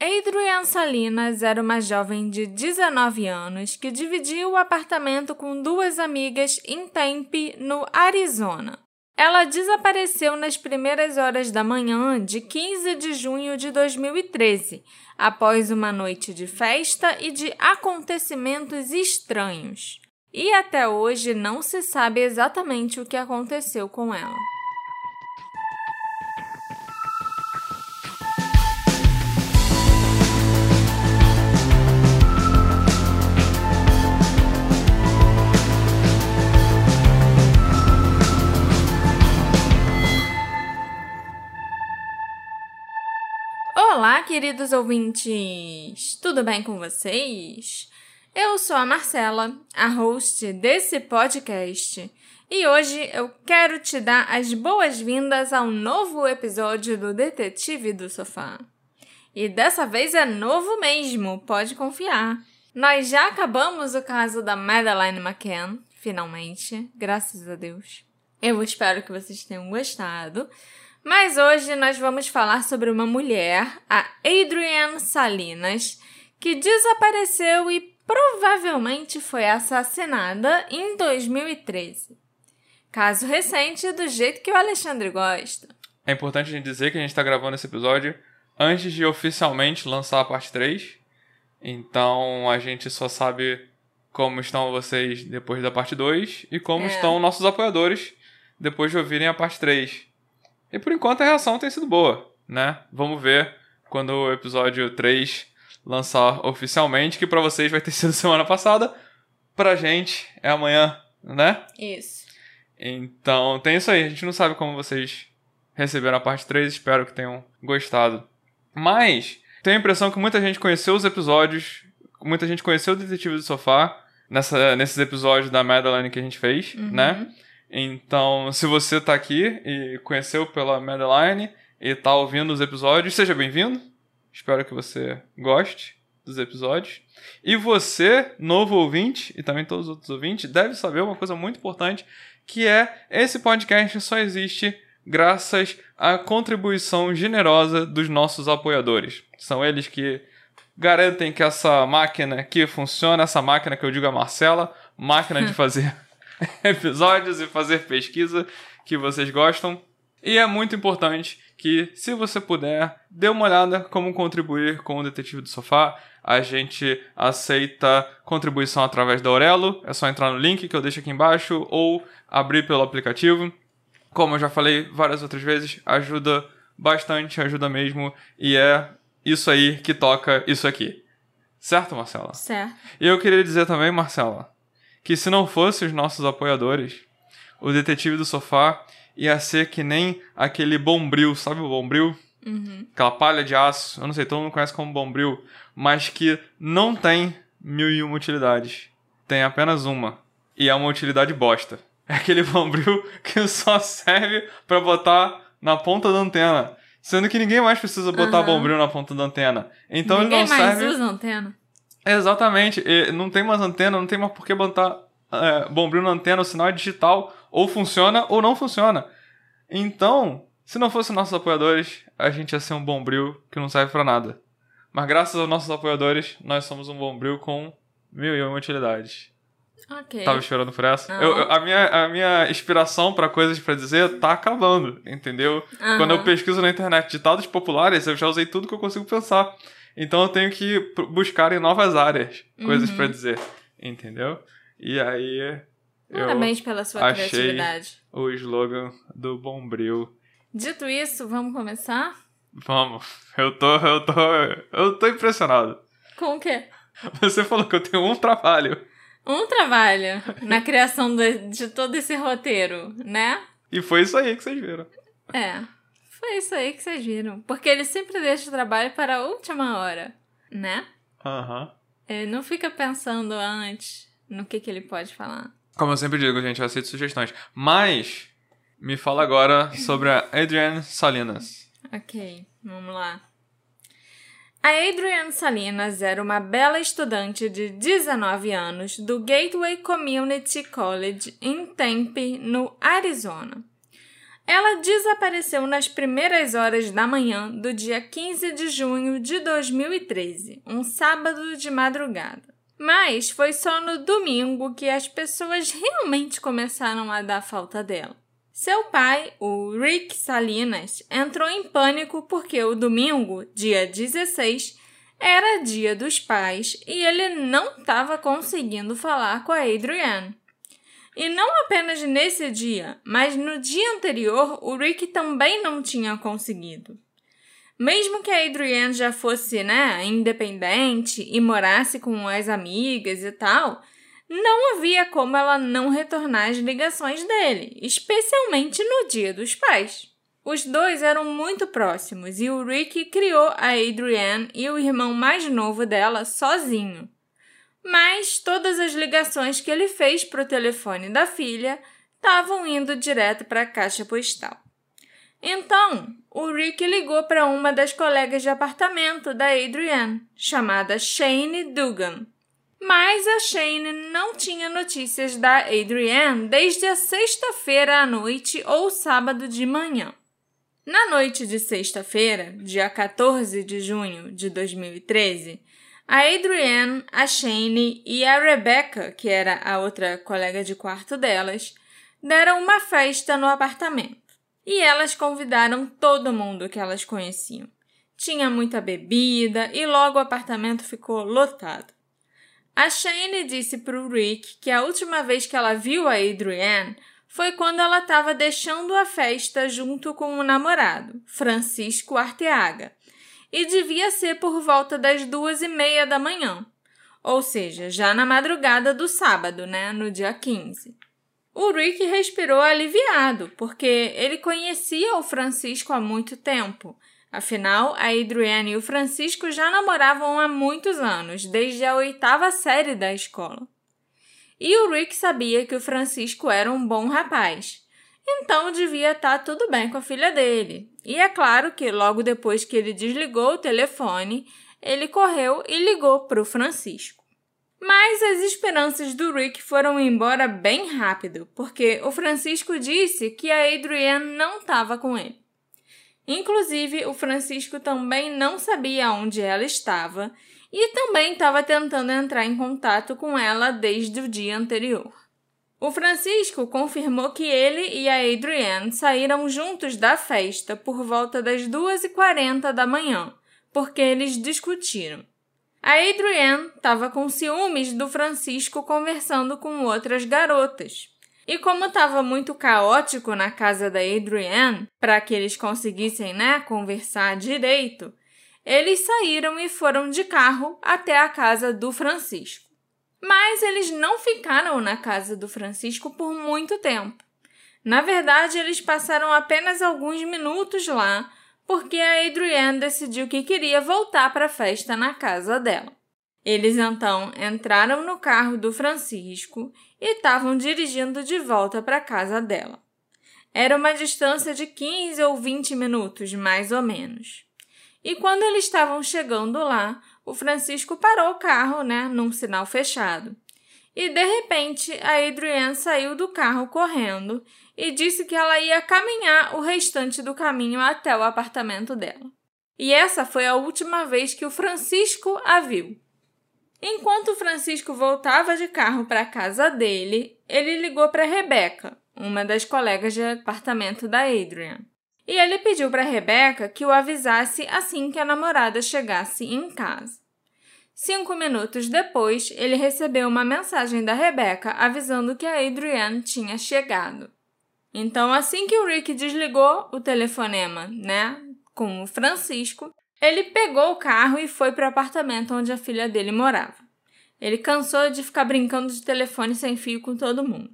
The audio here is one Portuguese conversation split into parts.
Adrienne Salinas era uma jovem de 19 anos que dividia o apartamento com duas amigas em Tempe, no Arizona. Ela desapareceu nas primeiras horas da manhã de 15 de junho de 2013, após uma noite de festa e de acontecimentos estranhos. E até hoje não se sabe exatamente o que aconteceu com ela. Olá, queridos ouvintes! Tudo bem com vocês? Eu sou a Marcela, a host desse podcast, e hoje eu quero te dar as boas-vindas ao novo episódio do Detetive do Sofá. E dessa vez é novo mesmo, pode confiar. Nós já acabamos o caso da Madeleine McCann, finalmente, graças a Deus. Eu espero que vocês tenham gostado. Mas hoje nós vamos falar sobre uma mulher, a Adrienne Salinas, que desapareceu e provavelmente foi assassinada em 2013. Caso recente, do jeito que o Alexandre gosta. É importante a gente dizer que a gente está gravando esse episódio antes de oficialmente lançar a parte 3. Então a gente só sabe como estão vocês depois da parte 2 e como é. estão nossos apoiadores depois de ouvirem a parte 3. E por enquanto a reação tem sido boa, né? Vamos ver quando o episódio 3 lançar oficialmente, que para vocês vai ter sido semana passada, pra gente é amanhã, né? Isso. Então tem isso aí, a gente não sabe como vocês receberam a parte 3, espero que tenham gostado. Mas tenho a impressão que muita gente conheceu os episódios, muita gente conheceu o Detetive do Sofá nessa, nesses episódios da Madeline que a gente fez, uhum. né? Então, se você está aqui e conheceu pela Madeline e está ouvindo os episódios, seja bem-vindo. Espero que você goste dos episódios. E você, novo ouvinte, e também todos os outros ouvintes, deve saber uma coisa muito importante, que é esse podcast só existe graças à contribuição generosa dos nossos apoiadores. São eles que garantem que essa máquina aqui funciona, essa máquina que eu digo a Marcela, máquina de fazer episódios e fazer pesquisa que vocês gostam. E é muito importante que, se você puder, dê uma olhada como contribuir com o Detetive do Sofá. A gente aceita contribuição através da Aurelo. É só entrar no link que eu deixo aqui embaixo ou abrir pelo aplicativo. Como eu já falei várias outras vezes, ajuda bastante, ajuda mesmo. E é isso aí que toca isso aqui. Certo, Marcela? Certo. E eu queria dizer também, Marcela, que se não fosse os nossos apoiadores, o detetive do sofá ia ser que nem aquele bombril, sabe o bombril? Uhum. Aquela palha de aço, eu não sei, todo mundo conhece como bombril, mas que não tem mil e uma utilidades. Tem apenas uma. E é uma utilidade bosta. É aquele bombril que só serve para botar na ponta da antena. Sendo que ninguém mais precisa botar uhum. bombril na ponta da antena. Então ninguém ele não mais serve. usa antena. Exatamente. E não tem mais antena, não tem mais por que botar é, bombril na antena, o sinal é digital. Ou funciona ou não funciona. Então, se não fossem nossos apoiadores, a gente ia ser um bombril que não serve para nada. Mas graças aos nossos apoiadores, nós somos um bombril com mil e uma utilidades. Ok. Tava esperando por essa? Eu, eu, a, minha, a minha inspiração para coisas para dizer tá acabando, entendeu? Uhum. Quando eu pesquiso na internet ditados populares, eu já usei tudo que eu consigo pensar. Então eu tenho que buscar em novas áreas coisas uhum. para dizer, entendeu? E aí. Parabéns pela sua achei criatividade. O slogan do Bombril. Dito isso, vamos começar? Vamos. Eu tô. Eu tô. Eu tô impressionado. Com o quê? Você falou que eu tenho um trabalho. Um trabalho na criação de, de todo esse roteiro, né? E foi isso aí que vocês viram. É. Foi isso aí que vocês viram. Porque ele sempre deixa o trabalho para a última hora, né? Aham. Uhum. Ele não fica pensando antes no que, que ele pode falar. Como eu sempre digo, gente, eu aceito sugestões. Mas, me fala agora sobre a Adrienne Salinas. Ok, vamos lá. A Adrienne Salinas era uma bela estudante de 19 anos do Gateway Community College em Tempe, no Arizona. Ela desapareceu nas primeiras horas da manhã do dia 15 de junho de 2013, um sábado de madrugada. Mas foi só no domingo que as pessoas realmente começaram a dar falta dela. Seu pai, o Rick Salinas, entrou em pânico porque o domingo, dia 16, era dia dos pais e ele não estava conseguindo falar com a Adrienne. E não apenas nesse dia, mas no dia anterior, o Rick também não tinha conseguido. Mesmo que a Adrienne já fosse, né, independente e morasse com as amigas e tal, não havia como ela não retornar as ligações dele, especialmente no dia dos pais. Os dois eram muito próximos e o Rick criou a Adrienne e o irmão mais novo dela sozinho mas todas as ligações que ele fez para o telefone da filha estavam indo direto para a caixa postal. Então, o Rick ligou para uma das colegas de apartamento da Adrienne, chamada Shane Dugan. Mas a Shane não tinha notícias da Adrienne desde a sexta-feira à noite ou sábado de manhã. Na noite de sexta-feira, dia 14 de junho de 2013, a Adrienne, a Shane e a Rebecca, que era a outra colega de quarto delas, deram uma festa no apartamento. E elas convidaram todo mundo que elas conheciam. Tinha muita bebida e logo o apartamento ficou lotado. A Shane disse para o Rick que a última vez que ela viu a Adrienne foi quando ela estava deixando a festa junto com o namorado, Francisco Arteaga, e devia ser por volta das duas e meia da manhã, ou seja, já na madrugada do sábado, né, no dia 15. O Rick respirou aliviado, porque ele conhecia o Francisco há muito tempo. Afinal, a Adrienne e o Francisco já namoravam há muitos anos, desde a oitava série da escola. E o Rick sabia que o Francisco era um bom rapaz então devia estar tá tudo bem com a filha dele. E é claro que logo depois que ele desligou o telefone, ele correu e ligou para o Francisco. Mas as esperanças do Rick foram embora bem rápido, porque o Francisco disse que a Adrienne não estava com ele. Inclusive, o Francisco também não sabia onde ela estava e também estava tentando entrar em contato com ela desde o dia anterior. O Francisco confirmou que ele e a Adrienne saíram juntos da festa por volta das 2h40 da manhã, porque eles discutiram. A Adrienne estava com ciúmes do Francisco conversando com outras garotas. E como estava muito caótico na casa da Adrienne, para que eles conseguissem, né, conversar direito, eles saíram e foram de carro até a casa do Francisco. Mas eles não ficaram na casa do Francisco por muito tempo. Na verdade, eles passaram apenas alguns minutos lá, porque a Adrienne decidiu que queria voltar para a festa na casa dela. Eles então entraram no carro do Francisco e estavam dirigindo de volta para a casa dela. Era uma distância de 15 ou 20 minutos, mais ou menos. E quando eles estavam chegando lá, o Francisco parou o carro, né, num sinal fechado. E de repente, a Adrienne saiu do carro correndo e disse que ela ia caminhar o restante do caminho até o apartamento dela. E essa foi a última vez que o Francisco a viu. Enquanto Francisco voltava de carro para a casa dele, ele ligou para Rebeca, uma das colegas de apartamento da Adrian. E ele pediu para Rebeca que o avisasse assim que a namorada chegasse em casa. Cinco minutos depois, ele recebeu uma mensagem da Rebeca avisando que a Adrienne tinha chegado. Então, assim que o Rick desligou o telefonema, né, com o Francisco, ele pegou o carro e foi para o apartamento onde a filha dele morava. Ele cansou de ficar brincando de telefone sem fio com todo mundo.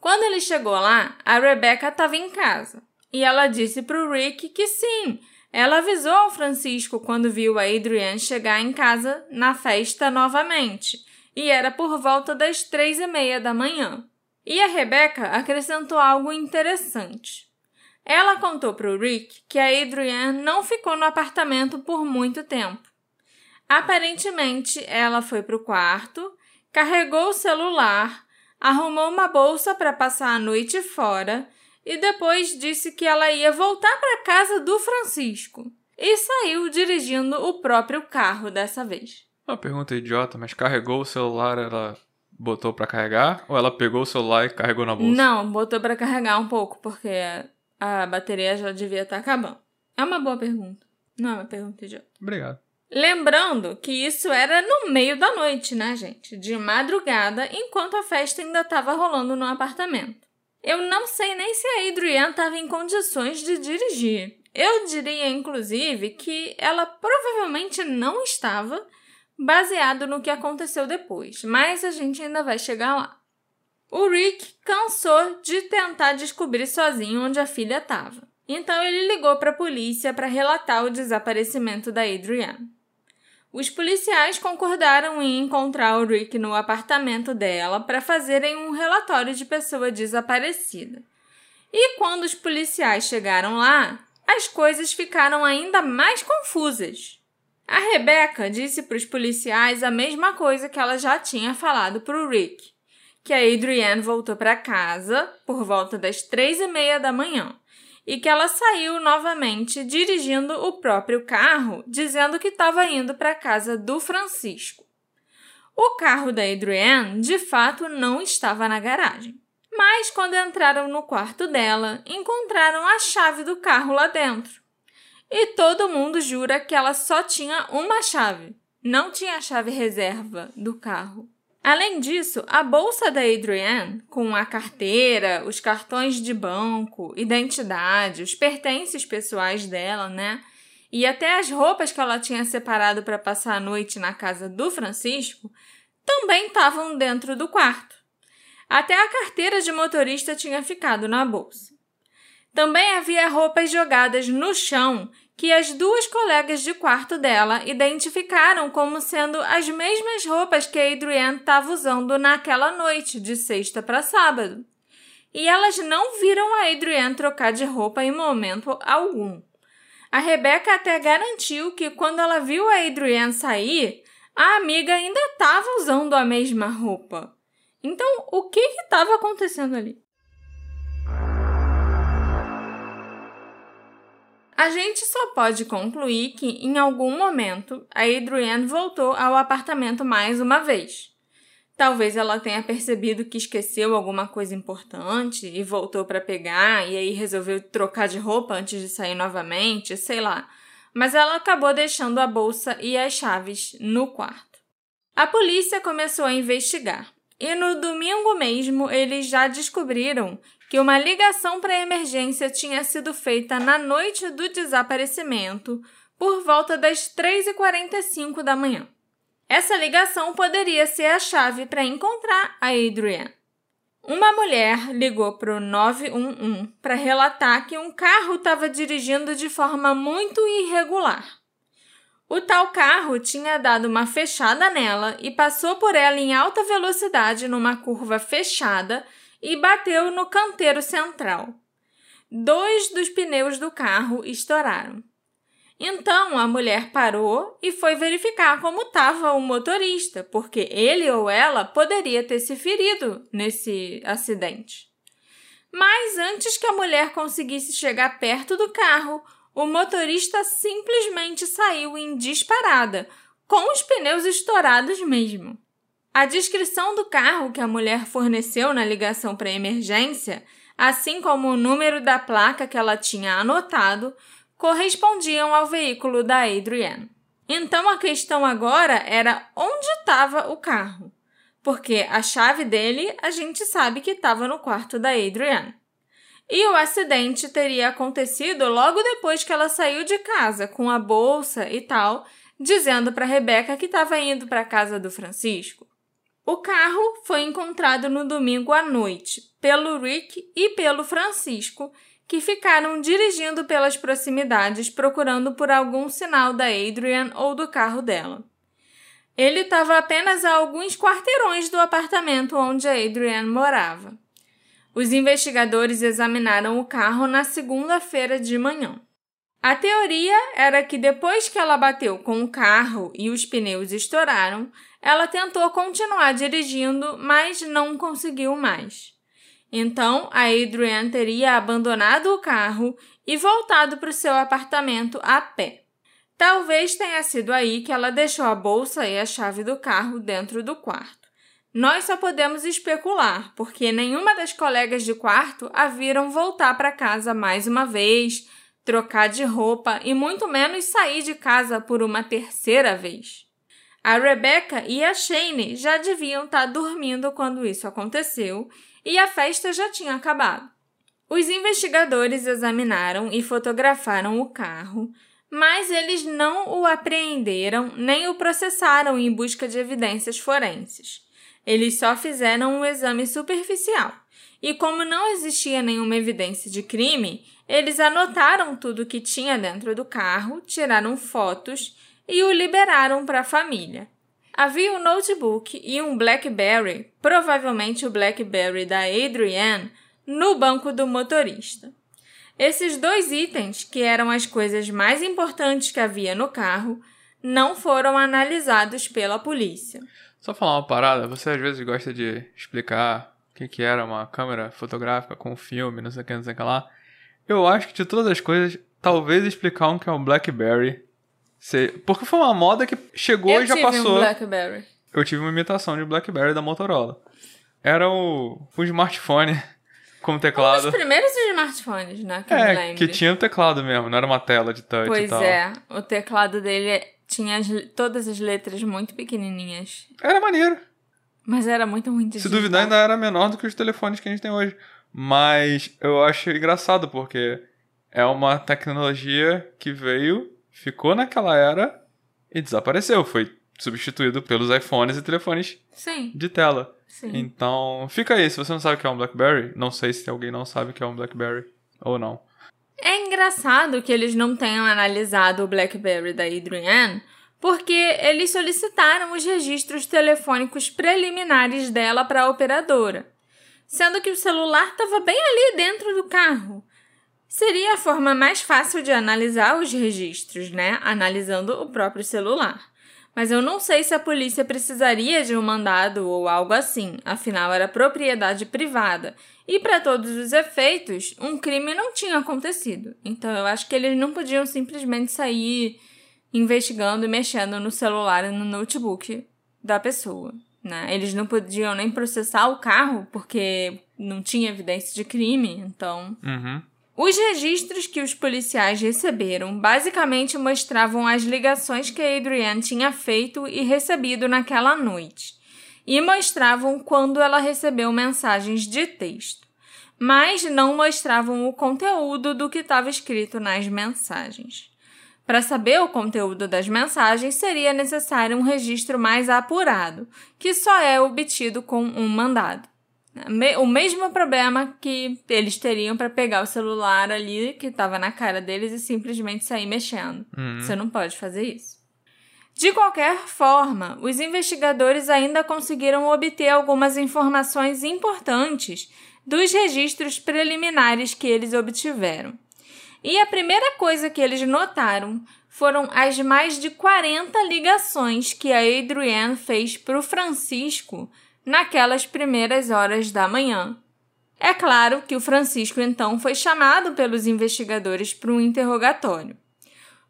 Quando ele chegou lá, a Rebecca estava em casa e ela disse para o Rick que sim, ela avisou ao Francisco quando viu a Adrienne chegar em casa na festa novamente, e era por volta das três e meia da manhã. E a Rebecca acrescentou algo interessante. Ela contou para o Rick que a Adrienne não ficou no apartamento por muito tempo. Aparentemente, ela foi para o quarto, carregou o celular, arrumou uma bolsa para passar a noite fora e depois disse que ela ia voltar para casa do Francisco e saiu dirigindo o próprio carro dessa vez. Uma pergunta idiota, mas carregou o celular, ela botou para carregar ou ela pegou o celular e carregou na bolsa? Não, botou para carregar um pouco porque a bateria já devia estar tá acabando. É uma boa pergunta. Não é uma pergunta idiota. Obrigado. Lembrando que isso era no meio da noite, né, gente? De madrugada, enquanto a festa ainda estava rolando no apartamento. Eu não sei nem se a Adrienne estava em condições de dirigir. Eu diria, inclusive, que ela provavelmente não estava, baseado no que aconteceu depois, mas a gente ainda vai chegar lá. O Rick cansou de tentar descobrir sozinho onde a filha estava. Então ele ligou para a polícia para relatar o desaparecimento da Adrienne. Os policiais concordaram em encontrar o Rick no apartamento dela para fazerem um relatório de pessoa desaparecida. E quando os policiais chegaram lá, as coisas ficaram ainda mais confusas. A Rebecca disse para os policiais a mesma coisa que ela já tinha falado para o Rick, que a Adrienne voltou para casa por volta das três e meia da manhã e que ela saiu novamente dirigindo o próprio carro, dizendo que estava indo para a casa do Francisco. O carro da Adrienne, de fato, não estava na garagem. Mas quando entraram no quarto dela, encontraram a chave do carro lá dentro. E todo mundo jura que ela só tinha uma chave, não tinha a chave reserva do carro. Além disso, a bolsa da Adrienne, com a carteira, os cartões de banco, identidade, os pertences pessoais dela, né? E até as roupas que ela tinha separado para passar a noite na casa do Francisco, também estavam dentro do quarto. Até a carteira de motorista tinha ficado na bolsa. Também havia roupas jogadas no chão que as duas colegas de quarto dela identificaram como sendo as mesmas roupas que a Adrienne estava usando naquela noite, de sexta para sábado. E elas não viram a Adrienne trocar de roupa em momento algum. A Rebecca até garantiu que quando ela viu a Adrienne sair, a amiga ainda estava usando a mesma roupa. Então, o que estava acontecendo ali? A gente só pode concluir que, em algum momento, a Adrienne voltou ao apartamento mais uma vez. Talvez ela tenha percebido que esqueceu alguma coisa importante e voltou para pegar e aí resolveu trocar de roupa antes de sair novamente, sei lá. Mas ela acabou deixando a bolsa e as chaves no quarto. A polícia começou a investigar e no domingo mesmo eles já descobriram que uma ligação para emergência tinha sido feita na noite do desaparecimento, por volta das 3h45 da manhã. Essa ligação poderia ser a chave para encontrar a Adrienne. Uma mulher ligou para o 911 para relatar que um carro estava dirigindo de forma muito irregular. O tal carro tinha dado uma fechada nela e passou por ela em alta velocidade numa curva fechada e bateu no canteiro central. Dois dos pneus do carro estouraram. Então a mulher parou e foi verificar como estava o motorista, porque ele ou ela poderia ter se ferido nesse acidente. Mas antes que a mulher conseguisse chegar perto do carro, o motorista simplesmente saiu em disparada, com os pneus estourados mesmo. A descrição do carro que a mulher forneceu na ligação para emergência, assim como o número da placa que ela tinha anotado, correspondiam ao veículo da Adrienne. Então a questão agora era onde estava o carro, porque a chave dele a gente sabe que estava no quarto da Adrienne. E o acidente teria acontecido logo depois que ela saiu de casa com a bolsa e tal, dizendo para Rebeca que estava indo para a casa do Francisco. O carro foi encontrado no domingo à noite pelo Rick e pelo Francisco, que ficaram dirigindo pelas proximidades procurando por algum sinal da Adrian ou do carro dela. Ele estava apenas a alguns quarteirões do apartamento onde a Adrian morava. Os investigadores examinaram o carro na segunda-feira de manhã. A teoria era que depois que ela bateu com o carro e os pneus estouraram, ela tentou continuar dirigindo, mas não conseguiu mais. Então, a Adrienne teria abandonado o carro e voltado para o seu apartamento a pé. Talvez tenha sido aí que ela deixou a bolsa e a chave do carro dentro do quarto. Nós só podemos especular, porque nenhuma das colegas de quarto a viram voltar para casa mais uma vez, trocar de roupa e muito menos sair de casa por uma terceira vez. A Rebecca e a Shane já deviam estar tá dormindo quando isso aconteceu e a festa já tinha acabado. Os investigadores examinaram e fotografaram o carro, mas eles não o apreenderam nem o processaram em busca de evidências forenses. Eles só fizeram um exame superficial. E como não existia nenhuma evidência de crime, eles anotaram tudo que tinha dentro do carro, tiraram fotos e o liberaram para a família. Havia um notebook e um BlackBerry, provavelmente o BlackBerry da Adrienne, no banco do motorista. Esses dois itens, que eram as coisas mais importantes que havia no carro, não foram analisados pela polícia. Só falar uma parada, você às vezes gosta de explicar o que, era uma câmera fotográfica com filme, não sei o que, não sei o que lá. Eu acho que de todas as coisas, talvez explicar um que é um BlackBerry porque foi uma moda que chegou eu e já passou. Um Blackberry. Eu tive uma imitação de Blackberry da Motorola. Era o, o smartphone com teclado. Um dos primeiros smartphones, né? Que é, que tinha o teclado mesmo, não era uma tela de touch pois e tal. Pois é, o teclado dele tinha as, todas as letras muito pequenininhas. Era maneiro. Mas era muito ruim de Se duvidar, ainda era menor do que os telefones que a gente tem hoje. Mas eu acho engraçado, porque é uma tecnologia que veio ficou naquela era e desapareceu. Foi substituído pelos iPhones e telefones Sim. de tela. Sim. Então, fica aí. Se você não sabe o que é um BlackBerry, não sei se alguém não sabe o que é um BlackBerry ou não. É engraçado que eles não tenham analisado o BlackBerry da Adrienne, porque eles solicitaram os registros telefônicos preliminares dela para a operadora, sendo que o celular estava bem ali dentro do carro. Seria a forma mais fácil de analisar os registros, né? Analisando o próprio celular. Mas eu não sei se a polícia precisaria de um mandado ou algo assim, afinal era propriedade privada. E para todos os efeitos, um crime não tinha acontecido. Então eu acho que eles não podiam simplesmente sair investigando e mexendo no celular e no notebook da pessoa. Né? Eles não podiam nem processar o carro porque não tinha evidência de crime, então. Uhum. Os registros que os policiais receberam basicamente mostravam as ligações que Adrienne tinha feito e recebido naquela noite, e mostravam quando ela recebeu mensagens de texto, mas não mostravam o conteúdo do que estava escrito nas mensagens. Para saber o conteúdo das mensagens, seria necessário um registro mais apurado, que só é obtido com um mandado. O mesmo problema que eles teriam para pegar o celular ali que estava na cara deles e simplesmente sair mexendo. Uhum. Você não pode fazer isso. De qualquer forma, os investigadores ainda conseguiram obter algumas informações importantes dos registros preliminares que eles obtiveram. E a primeira coisa que eles notaram foram as mais de 40 ligações que a Adrienne fez para o Francisco naquelas primeiras horas da manhã. É claro que o Francisco então foi chamado pelos investigadores para um interrogatório.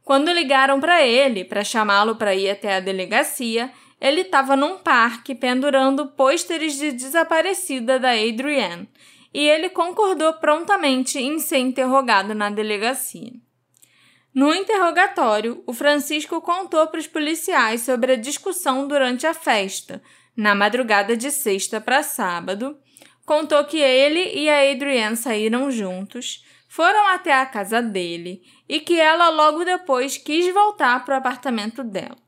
Quando ligaram para ele para chamá-lo para ir até a delegacia, ele estava num parque pendurando pôsteres de desaparecida da Adrienne e ele concordou prontamente em ser interrogado na delegacia. No interrogatório, o Francisco contou para os policiais sobre a discussão durante a festa, na madrugada de sexta para sábado, contou que ele e a Adrienne saíram juntos, foram até a casa dele e que ela logo depois quis voltar para o apartamento dela.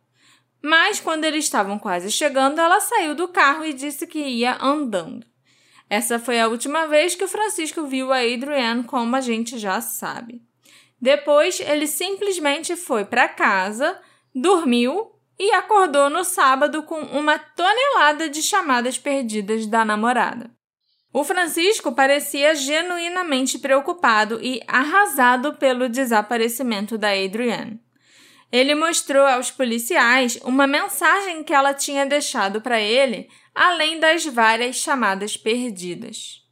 Mas quando eles estavam quase chegando, ela saiu do carro e disse que ia andando. Essa foi a última vez que o Francisco viu a Adrienne, como a gente já sabe. Depois, ele simplesmente foi para casa, dormiu e acordou no sábado com uma tonelada de chamadas perdidas da namorada. O Francisco parecia genuinamente preocupado e arrasado pelo desaparecimento da Adrienne. Ele mostrou aos policiais uma mensagem que ela tinha deixado para ele, além das várias chamadas perdidas.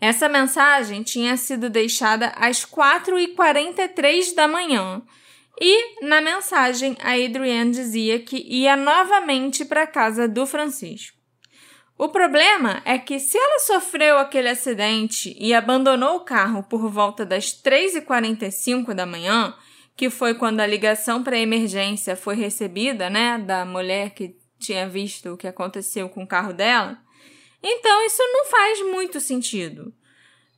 Essa mensagem tinha sido deixada às 4h43 da manhã. E na mensagem, a Adrienne dizia que ia novamente para a casa do Francisco. O problema é que se ela sofreu aquele acidente e abandonou o carro por volta das 3h45 da manhã, que foi quando a ligação para emergência foi recebida, né, da mulher que tinha visto o que aconteceu com o carro dela, então isso não faz muito sentido.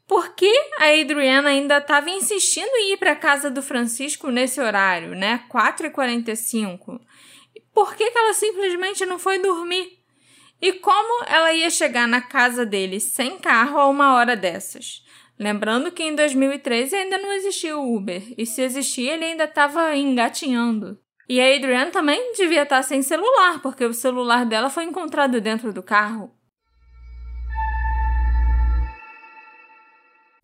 Por que a Adriana ainda estava insistindo em ir para a casa do Francisco nesse horário, né? 4h45. Por que, que ela simplesmente não foi dormir? E como ela ia chegar na casa dele sem carro a uma hora dessas? Lembrando que em 2013 ainda não existia o Uber, e se existia, ele ainda estava engatinhando. E a Adrienne também devia estar sem celular, porque o celular dela foi encontrado dentro do carro.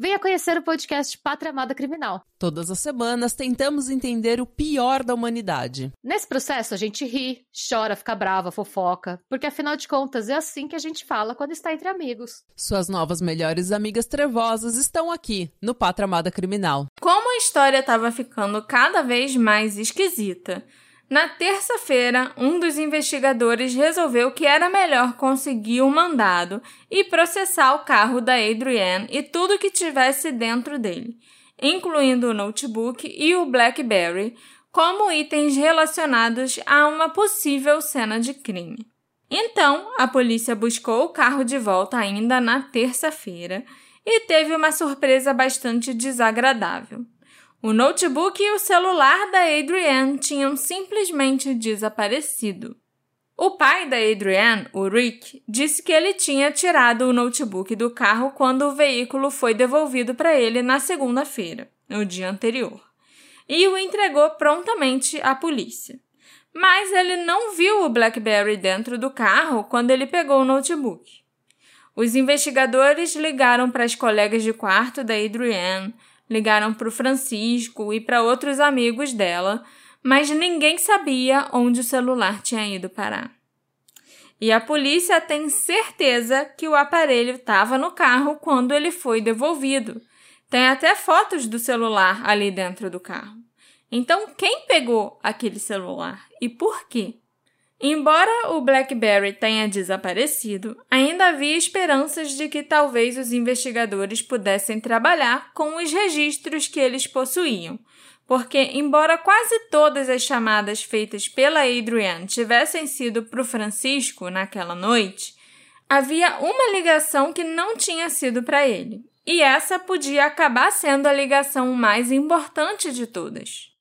Venha conhecer o podcast Pátria Amada Criminal. Todas as semanas tentamos entender o pior da humanidade. Nesse processo a gente ri, chora, fica brava, fofoca, porque afinal de contas é assim que a gente fala quando está entre amigos. Suas novas melhores amigas trevosas estão aqui no Pátria Amada Criminal. Como a história estava ficando cada vez mais esquisita, na terça-feira, um dos investigadores resolveu que era melhor conseguir o um mandado e processar o carro da Adrienne e tudo que tivesse dentro dele, incluindo o notebook e o BlackBerry, como itens relacionados a uma possível cena de crime. Então, a polícia buscou o carro de volta ainda na terça-feira e teve uma surpresa bastante desagradável. O notebook e o celular da Adrienne tinham simplesmente desaparecido. O pai da Adrienne, o Rick, disse que ele tinha tirado o notebook do carro quando o veículo foi devolvido para ele na segunda-feira, no dia anterior, e o entregou prontamente à polícia. Mas ele não viu o BlackBerry dentro do carro quando ele pegou o notebook. Os investigadores ligaram para as colegas de quarto da Adrienne, ligaram para o Francisco e para outros amigos dela, mas ninguém sabia onde o celular tinha ido parar. E a polícia tem certeza que o aparelho estava no carro quando ele foi devolvido. Tem até fotos do celular ali dentro do carro. Então, quem pegou aquele celular e por quê? Embora o BlackBerry tenha desaparecido, ainda havia esperanças de que talvez os investigadores pudessem trabalhar com os registros que eles possuíam, porque, embora quase todas as chamadas feitas pela Adrienne tivessem sido para o Francisco naquela noite, havia uma ligação que não tinha sido para ele, e essa podia acabar sendo a ligação mais importante de todas.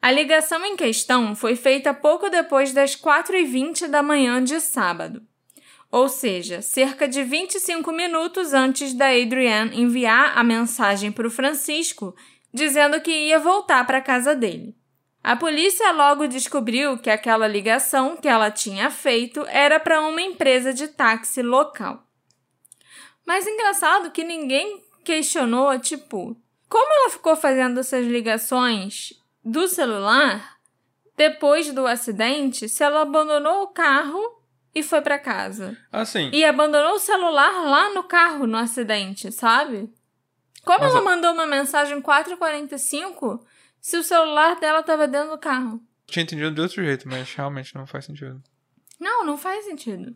A ligação em questão foi feita pouco depois das 4h20 da manhã de sábado, ou seja, cerca de 25 minutos antes da Adrienne enviar a mensagem para o Francisco dizendo que ia voltar para a casa dele. A polícia logo descobriu que aquela ligação que ela tinha feito era para uma empresa de táxi local. Mas engraçado que ninguém questionou, tipo, como ela ficou fazendo essas ligações do celular depois do acidente se ela abandonou o carro e foi para casa. Assim. E abandonou o celular lá no carro no acidente, sabe? Como ela a... mandou uma mensagem 4h45 se o celular dela tava dentro do carro? Tinha entendido de outro jeito, mas realmente não faz sentido. Não, não faz sentido.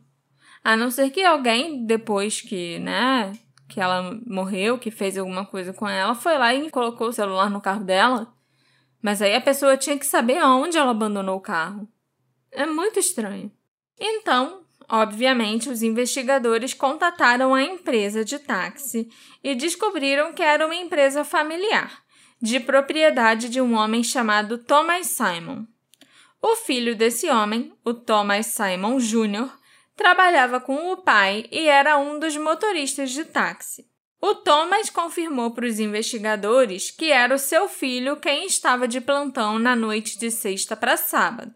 A não ser que alguém, depois que, né, que ela morreu, que fez alguma coisa com ela, foi lá e colocou o celular no carro dela mas aí a pessoa tinha que saber aonde ela abandonou o carro. É muito estranho. Então, obviamente, os investigadores contataram a empresa de táxi e descobriram que era uma empresa familiar, de propriedade de um homem chamado Thomas Simon. O filho desse homem, o Thomas Simon Jr., trabalhava com o pai e era um dos motoristas de táxi. O Thomas confirmou para os investigadores que era o seu filho quem estava de plantão na noite de sexta para sábado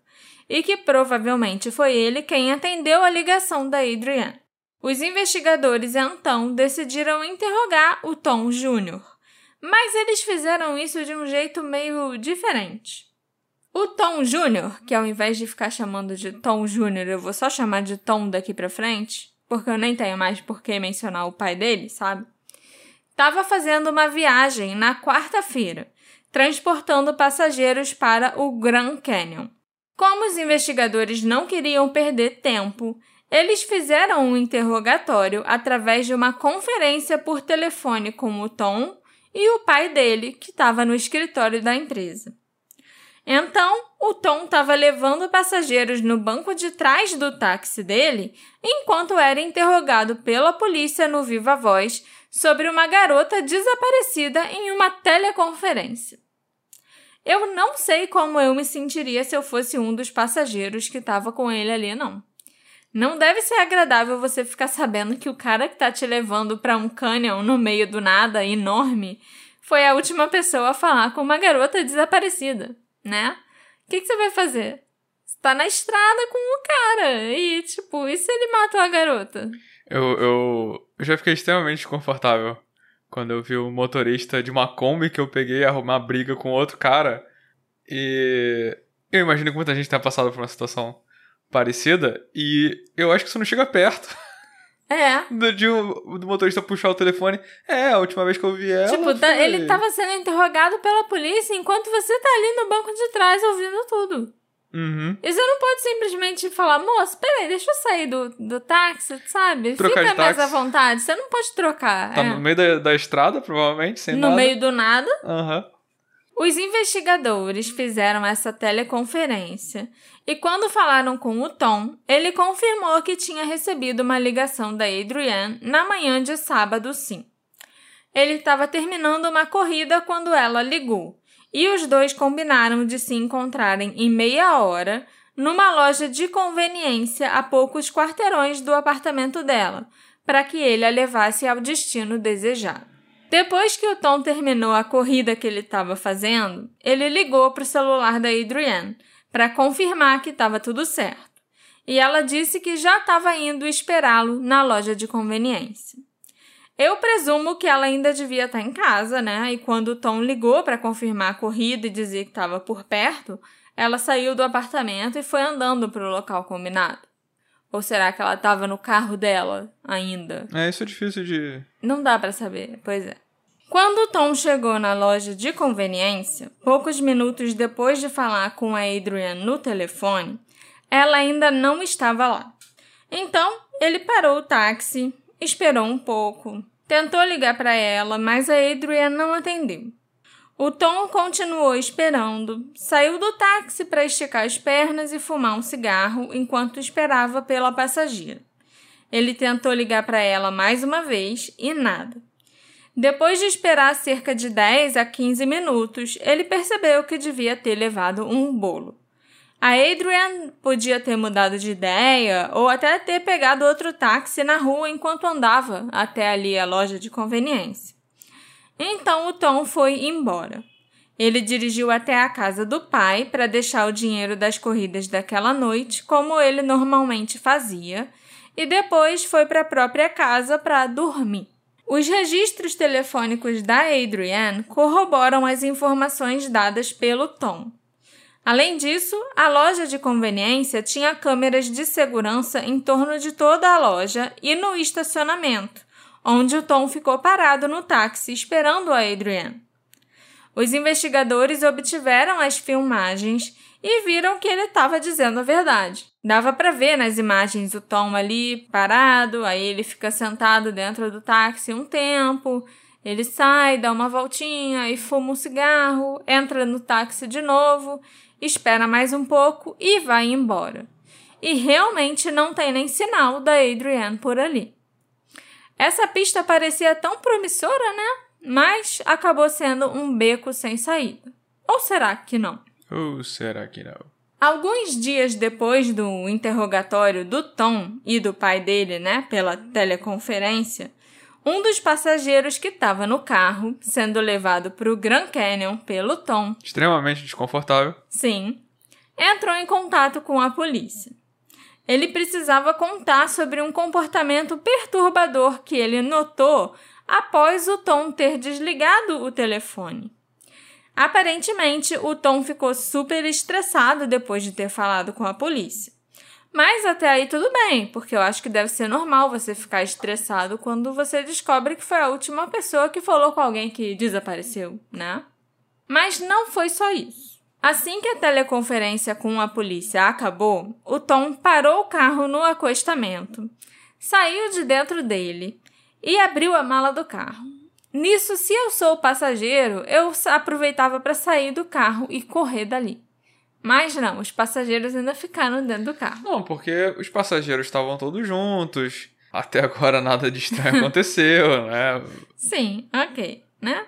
e que provavelmente foi ele quem atendeu a ligação da Adrienne. Os investigadores então decidiram interrogar o Tom Jr., Mas eles fizeram isso de um jeito meio diferente. O Tom Jr., que ao invés de ficar chamando de Tom Jr., eu vou só chamar de Tom daqui pra frente, porque eu nem tenho mais por que mencionar o pai dele, sabe? Tava fazendo uma viagem na quarta-feira, transportando passageiros para o Grand Canyon. Como os investigadores não queriam perder tempo, eles fizeram um interrogatório através de uma conferência por telefone com o Tom e o pai dele, que estava no escritório da empresa. Então, o Tom estava levando passageiros no banco de trás do táxi dele, enquanto era interrogado pela polícia no Viva Voz sobre uma garota desaparecida em uma teleconferência. Eu não sei como eu me sentiria se eu fosse um dos passageiros que estava com ele ali, não. Não deve ser agradável você ficar sabendo que o cara que tá te levando para um canyon no meio do nada enorme foi a última pessoa a falar com uma garota desaparecida, né? O que, que você vai fazer? Você tá na estrada com o cara e, tipo, e se ele matou a garota? Eu, eu, eu já fiquei extremamente desconfortável quando eu vi o motorista de uma Kombi que eu peguei arrumar briga com outro cara. E eu imagino que muita gente tenha passado por uma situação parecida. E eu acho que isso não chega perto. É. Do, de um, do motorista puxar o telefone. É, a última vez que eu vi ela. Tipo, tá, foi... ele tava sendo interrogado pela polícia enquanto você tá ali no banco de trás ouvindo tudo. Uhum. E você não pode simplesmente falar, moço, peraí, deixa eu sair do, do táxi, sabe? Trocar Fica mais à vontade. Você não pode trocar. Tá é. no meio da, da estrada, provavelmente, sem No nada. meio do nada. Aham. Os investigadores fizeram essa teleconferência e, quando falaram com o Tom, ele confirmou que tinha recebido uma ligação da Adrienne na manhã de sábado, sim. Ele estava terminando uma corrida quando ela ligou e os dois combinaram de se encontrarem em meia hora numa loja de conveniência a poucos quarteirões do apartamento dela, para que ele a levasse ao destino desejado. Depois que o Tom terminou a corrida que ele estava fazendo, ele ligou para o celular da Adrienne para confirmar que estava tudo certo. E ela disse que já estava indo esperá-lo na loja de conveniência. Eu presumo que ela ainda devia estar em casa, né? E quando o Tom ligou para confirmar a corrida e dizer que estava por perto, ela saiu do apartamento e foi andando para o local combinado. Ou será que ela estava no carro dela ainda? É, isso é difícil de. Não dá para saber, pois é. Quando o Tom chegou na loja de conveniência, poucos minutos depois de falar com a Adrienne no telefone, ela ainda não estava lá. Então, ele parou o táxi, esperou um pouco, tentou ligar para ela, mas a Adrienne não atendeu. O Tom continuou esperando, saiu do táxi para esticar as pernas e fumar um cigarro enquanto esperava pela passageira. Ele tentou ligar para ela mais uma vez e nada. Depois de esperar cerca de 10 a 15 minutos, ele percebeu que devia ter levado um bolo. A Adrian podia ter mudado de ideia ou até ter pegado outro táxi na rua enquanto andava até ali a loja de conveniência. Então o Tom foi embora. Ele dirigiu até a casa do pai para deixar o dinheiro das corridas daquela noite, como ele normalmente fazia, e depois foi para a própria casa para dormir. Os registros telefônicos da Adrienne corroboram as informações dadas pelo Tom. Além disso, a loja de conveniência tinha câmeras de segurança em torno de toda a loja e no estacionamento, onde o Tom ficou parado no táxi esperando a Adrienne. Os investigadores obtiveram as filmagens e viram que ele estava dizendo a verdade. Dava para ver nas imagens o Tom ali parado, aí ele fica sentado dentro do táxi um tempo, ele sai, dá uma voltinha e fuma um cigarro, entra no táxi de novo, espera mais um pouco e vai embora. E realmente não tem nem sinal da Adrienne por ali. Essa pista parecia tão promissora, né? Mas acabou sendo um beco sem saída. Ou será que não? Ou será que não? Alguns dias depois do interrogatório do Tom e do pai dele, né, pela teleconferência, um dos passageiros que estava no carro, sendo levado para o Grand Canyon pelo Tom, Extremamente desconfortável. sim, entrou em contato com a polícia. Ele precisava contar sobre um comportamento perturbador que ele notou após o Tom ter desligado o telefone. Aparentemente, o Tom ficou super estressado depois de ter falado com a polícia. Mas até aí tudo bem, porque eu acho que deve ser normal você ficar estressado quando você descobre que foi a última pessoa que falou com alguém que desapareceu, né? Mas não foi só isso. Assim que a teleconferência com a polícia acabou, o Tom parou o carro no acostamento, saiu de dentro dele e abriu a mala do carro. Nisso, se eu sou o passageiro, eu aproveitava para sair do carro e correr dali. Mas não, os passageiros ainda ficaram dentro do carro. Não, porque os passageiros estavam todos juntos. Até agora nada de estranho aconteceu, né? Sim, ok, né?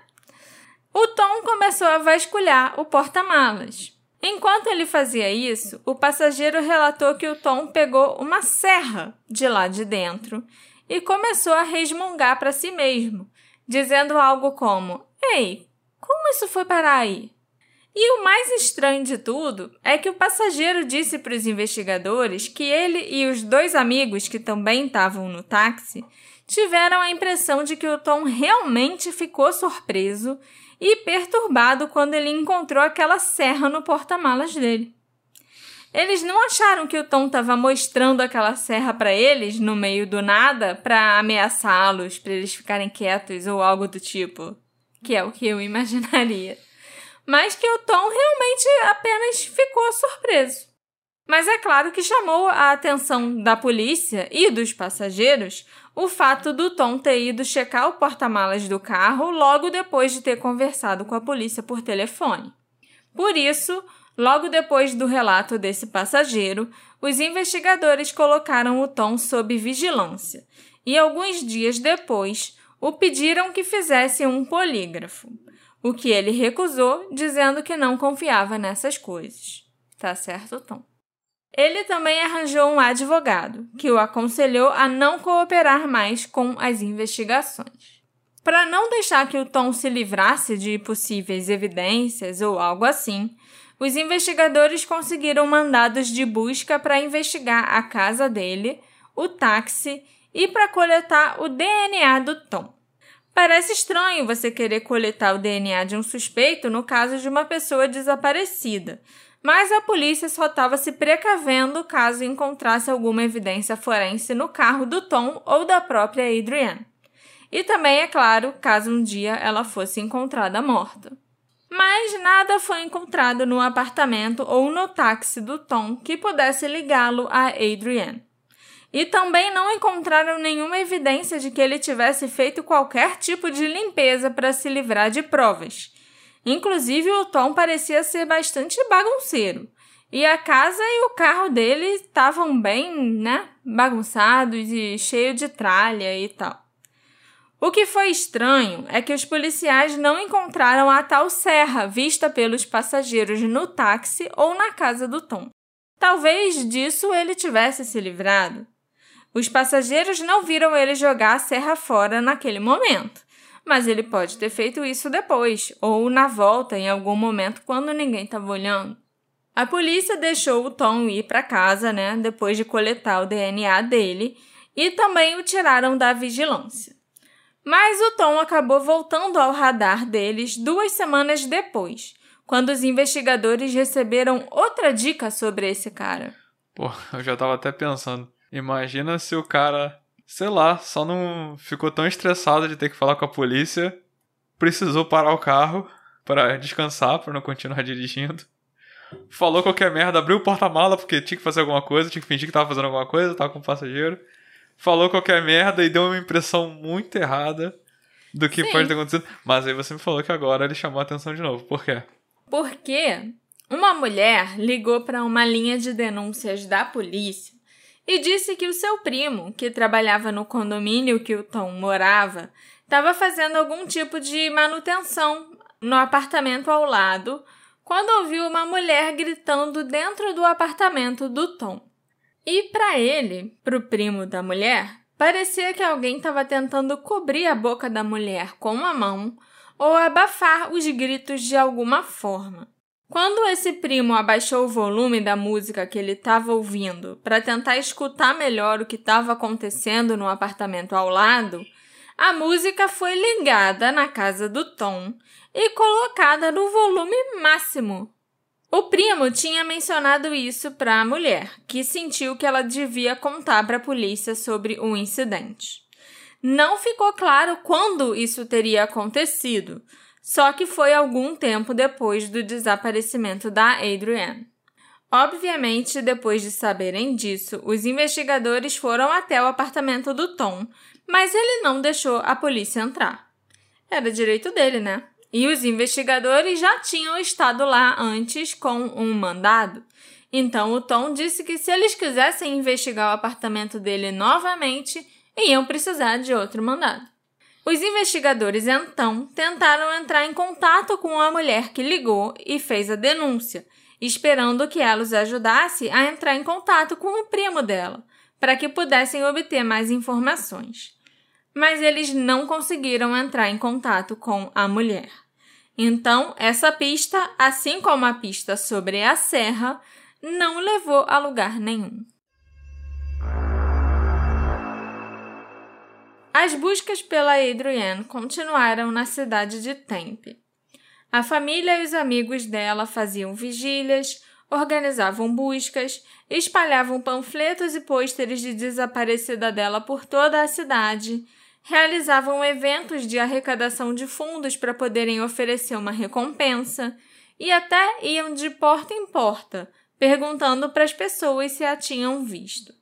O Tom começou a vasculhar o porta-malas. Enquanto ele fazia isso, o passageiro relatou que o Tom pegou uma serra de lá de dentro e começou a resmungar para si mesmo, dizendo algo como: Ei, como isso foi parar aí? E o mais estranho de tudo é que o passageiro disse para os investigadores que ele e os dois amigos que também estavam no táxi tiveram a impressão de que o Tom realmente ficou surpreso e perturbado quando ele encontrou aquela serra no porta-malas dele. Eles não acharam que o Tom estava mostrando aquela serra para eles no meio do nada para ameaçá-los, para eles ficarem quietos ou algo do tipo, que é o que eu imaginaria mas que o Tom realmente apenas ficou surpreso. Mas é claro que chamou a atenção da polícia e dos passageiros o fato do Tom ter ido checar o porta-malas do carro logo depois de ter conversado com a polícia por telefone. Por isso, logo depois do relato desse passageiro, os investigadores colocaram o Tom sob vigilância e, alguns dias depois, o pediram que fizesse um polígrafo o que ele recusou, dizendo que não confiava nessas coisas. Tá certo, Tom? Ele também arranjou um advogado, que o aconselhou a não cooperar mais com as investigações. Para não deixar que o Tom se livrasse de possíveis evidências ou algo assim, os investigadores conseguiram mandados de busca para investigar a casa dele, o táxi e para coletar o DNA do Tom. Parece estranho você querer coletar o DNA de um suspeito no caso de uma pessoa desaparecida, mas a polícia só estava se precavendo caso encontrasse alguma evidência forense no carro do Tom ou da própria Adrienne. E também, é claro, caso um dia ela fosse encontrada morta. Mas nada foi encontrado no apartamento ou no táxi do Tom que pudesse ligá-lo a Adrienne e também não encontraram nenhuma evidência de que ele tivesse feito qualquer tipo de limpeza para se livrar de provas. Inclusive, o Tom parecia ser bastante bagunceiro. E a casa e o carro dele estavam bem, né, bagunçados e cheio de tralha e tal. O que foi estranho é que os policiais não encontraram a tal serra vista pelos passageiros no táxi ou na casa do Tom. Talvez disso ele tivesse se livrado. Os passageiros não viram ele jogar a serra fora naquele momento, mas ele pode ter feito isso depois, ou na volta em algum momento quando ninguém estava olhando. A polícia deixou o Tom ir para casa, né, depois de coletar o DNA dele, e também o tiraram da vigilância. Mas o Tom acabou voltando ao radar deles duas semanas depois, quando os investigadores receberam outra dica sobre esse cara. Pô, eu já tava até pensando. Imagina se o cara, sei lá, só não ficou tão estressado de ter que falar com a polícia, precisou parar o carro para descansar, para não continuar dirigindo. Falou qualquer merda, abriu o porta-mala porque tinha que fazer alguma coisa, tinha que fingir que tava fazendo alguma coisa, tava com o passageiro. Falou qualquer merda e deu uma impressão muito errada do que Sim. pode ter acontecido. Mas aí você me falou que agora ele chamou a atenção de novo. Por quê? Porque uma mulher ligou para uma linha de denúncias da polícia e disse que o seu primo, que trabalhava no condomínio que o Tom morava, estava fazendo algum tipo de manutenção no apartamento ao lado quando ouviu uma mulher gritando dentro do apartamento do Tom. E para ele, para o primo da mulher, parecia que alguém estava tentando cobrir a boca da mulher com uma mão ou abafar os gritos de alguma forma. Quando esse primo abaixou o volume da música que ele estava ouvindo para tentar escutar melhor o que estava acontecendo no apartamento ao lado, a música foi ligada na casa do Tom e colocada no volume máximo. O primo tinha mencionado isso para a mulher, que sentiu que ela devia contar para a polícia sobre o incidente. Não ficou claro quando isso teria acontecido, só que foi algum tempo depois do desaparecimento da Adrienne. Obviamente, depois de saberem disso, os investigadores foram até o apartamento do Tom, mas ele não deixou a polícia entrar. Era direito dele, né? E os investigadores já tinham estado lá antes com um mandado. Então o Tom disse que se eles quisessem investigar o apartamento dele novamente, iam precisar de outro mandado. Os investigadores então tentaram entrar em contato com a mulher que ligou e fez a denúncia, esperando que ela os ajudasse a entrar em contato com o primo dela, para que pudessem obter mais informações. Mas eles não conseguiram entrar em contato com a mulher. Então, essa pista, assim como a pista sobre a serra, não levou a lugar nenhum. As buscas pela Adrienne continuaram na cidade de Tempe. A família e os amigos dela faziam vigílias, organizavam buscas, espalhavam panfletos e pôsteres de desaparecida dela por toda a cidade, realizavam eventos de arrecadação de fundos para poderem oferecer uma recompensa e até iam de porta em porta, perguntando para as pessoas se a tinham visto.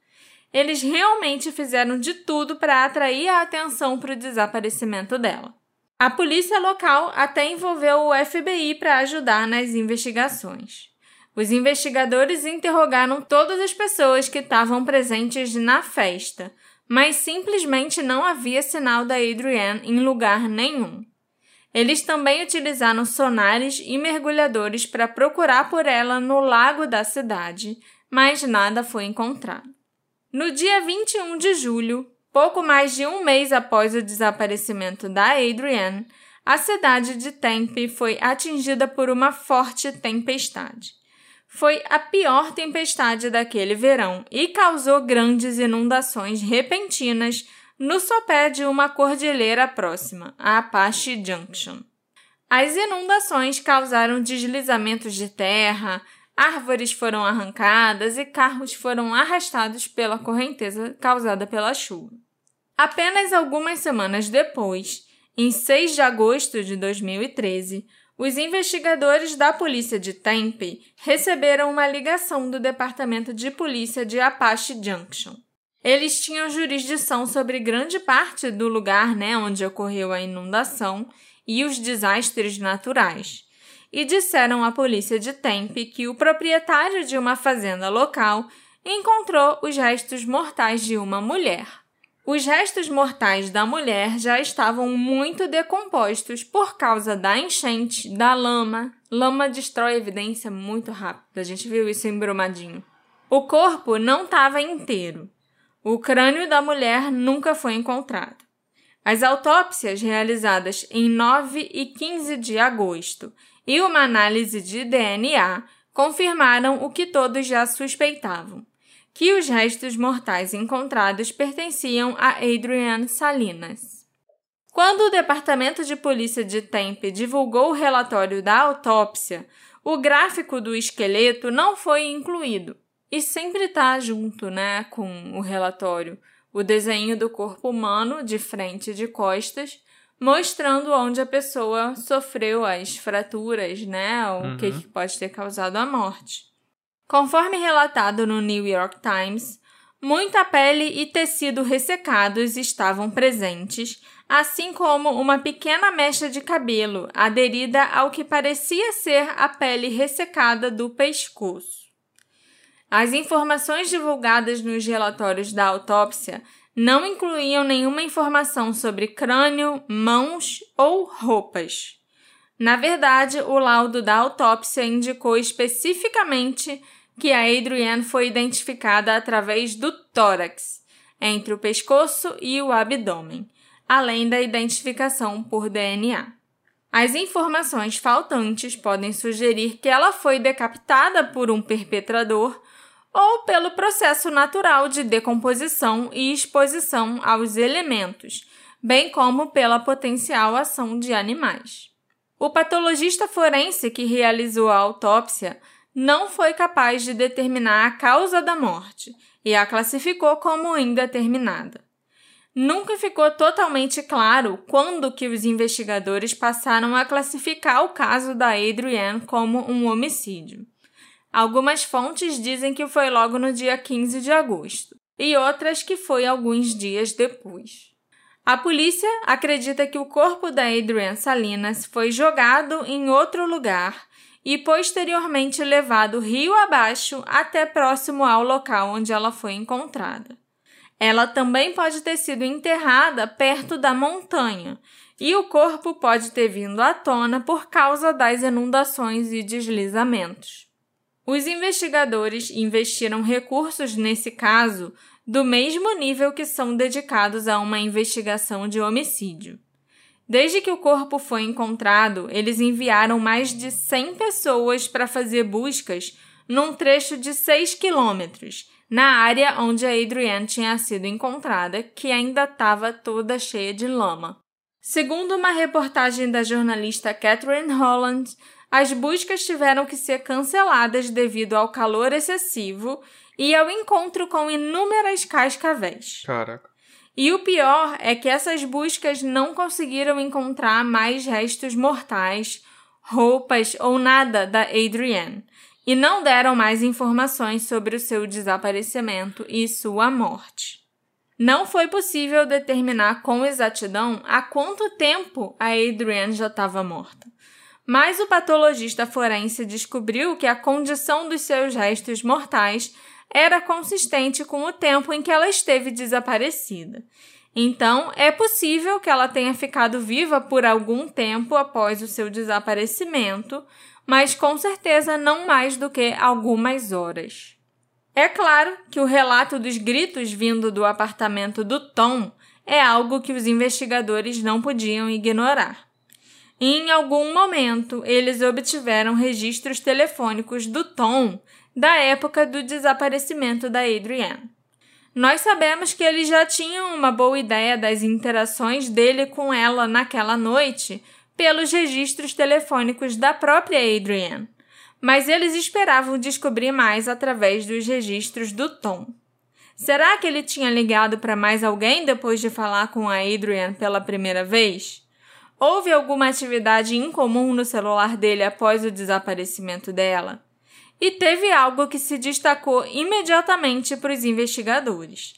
Eles realmente fizeram de tudo para atrair a atenção para o desaparecimento dela. A polícia local até envolveu o FBI para ajudar nas investigações. Os investigadores interrogaram todas as pessoas que estavam presentes na festa, mas simplesmente não havia sinal da Adrienne em lugar nenhum. Eles também utilizaram sonares e mergulhadores para procurar por ela no lago da cidade, mas nada foi encontrado. No dia 21 de julho, Pouco mais de um mês após o desaparecimento da Adrienne, a cidade de Tempe foi atingida por uma forte tempestade. Foi a pior tempestade daquele verão e causou grandes inundações repentinas no sopé de uma cordilheira próxima, a Apache Junction. As inundações causaram deslizamentos de terra, árvores foram arrancadas e carros foram arrastados pela correnteza causada pela chuva. Apenas algumas semanas depois, em 6 de agosto de 2013, os investigadores da polícia de Tempe receberam uma ligação do Departamento de Polícia de Apache Junction. Eles tinham jurisdição sobre grande parte do lugar né, onde ocorreu a inundação e os desastres naturais, e disseram à polícia de Tempe que o proprietário de uma fazenda local encontrou os restos mortais de uma mulher. Os restos mortais da mulher já estavam muito decompostos por causa da enchente, da lama. Lama destrói evidência muito rápido. A gente viu isso em Brumadinho. O corpo não estava inteiro. O crânio da mulher nunca foi encontrado. As autópsias realizadas em 9 e 15 de agosto e uma análise de DNA confirmaram o que todos já suspeitavam que os restos mortais encontrados pertenciam a Adrian Salinas. Quando o Departamento de Polícia de Tempe divulgou o relatório da autópsia, o gráfico do esqueleto não foi incluído. E sempre está junto, né, com o relatório, o desenho do corpo humano de frente e de costas, mostrando onde a pessoa sofreu as fraturas, né, o uhum. que pode ter causado a morte. Conforme relatado no New York Times, muita pele e tecido ressecados estavam presentes, assim como uma pequena mecha de cabelo aderida ao que parecia ser a pele ressecada do pescoço. As informações divulgadas nos relatórios da autópsia não incluíam nenhuma informação sobre crânio, mãos ou roupas. Na verdade, o laudo da autópsia indicou especificamente que a Adrienne foi identificada através do tórax, entre o pescoço e o abdômen, além da identificação por DNA. As informações faltantes podem sugerir que ela foi decapitada por um perpetrador ou pelo processo natural de decomposição e exposição aos elementos, bem como pela potencial ação de animais. O patologista forense que realizou a autópsia não foi capaz de determinar a causa da morte e a classificou como indeterminada. Nunca ficou totalmente claro quando que os investigadores passaram a classificar o caso da Adrienne como um homicídio. Algumas fontes dizem que foi logo no dia 15 de agosto e outras que foi alguns dias depois. A polícia acredita que o corpo da Adrienne Salinas foi jogado em outro lugar e posteriormente levado rio abaixo até próximo ao local onde ela foi encontrada. Ela também pode ter sido enterrada perto da montanha e o corpo pode ter vindo à tona por causa das inundações e deslizamentos. Os investigadores investiram recursos nesse caso do mesmo nível que são dedicados a uma investigação de homicídio. Desde que o corpo foi encontrado, eles enviaram mais de 100 pessoas para fazer buscas num trecho de 6 quilômetros, na área onde a Adrienne tinha sido encontrada, que ainda estava toda cheia de lama. Segundo uma reportagem da jornalista Catherine Holland, as buscas tiveram que ser canceladas devido ao calor excessivo e ao encontro com inúmeras cascavéis. Caraca. E o pior é que essas buscas não conseguiram encontrar mais restos mortais, roupas ou nada da Adrienne, e não deram mais informações sobre o seu desaparecimento e sua morte. Não foi possível determinar com exatidão há quanto tempo a Adrienne já estava morta. Mas o patologista forense descobriu que a condição dos seus restos mortais era consistente com o tempo em que ela esteve desaparecida. Então, é possível que ela tenha ficado viva por algum tempo após o seu desaparecimento, mas com certeza não mais do que algumas horas. É claro que o relato dos gritos vindo do apartamento do Tom é algo que os investigadores não podiam ignorar. Em algum momento, eles obtiveram registros telefônicos do Tom da época do desaparecimento da Adrienne. Nós sabemos que eles já tinham uma boa ideia das interações dele com ela naquela noite pelos registros telefônicos da própria Adrienne, mas eles esperavam descobrir mais através dos registros do Tom. Será que ele tinha ligado para mais alguém depois de falar com a Adrienne pela primeira vez? Houve alguma atividade incomum no celular dele após o desaparecimento dela? e teve algo que se destacou imediatamente para os investigadores.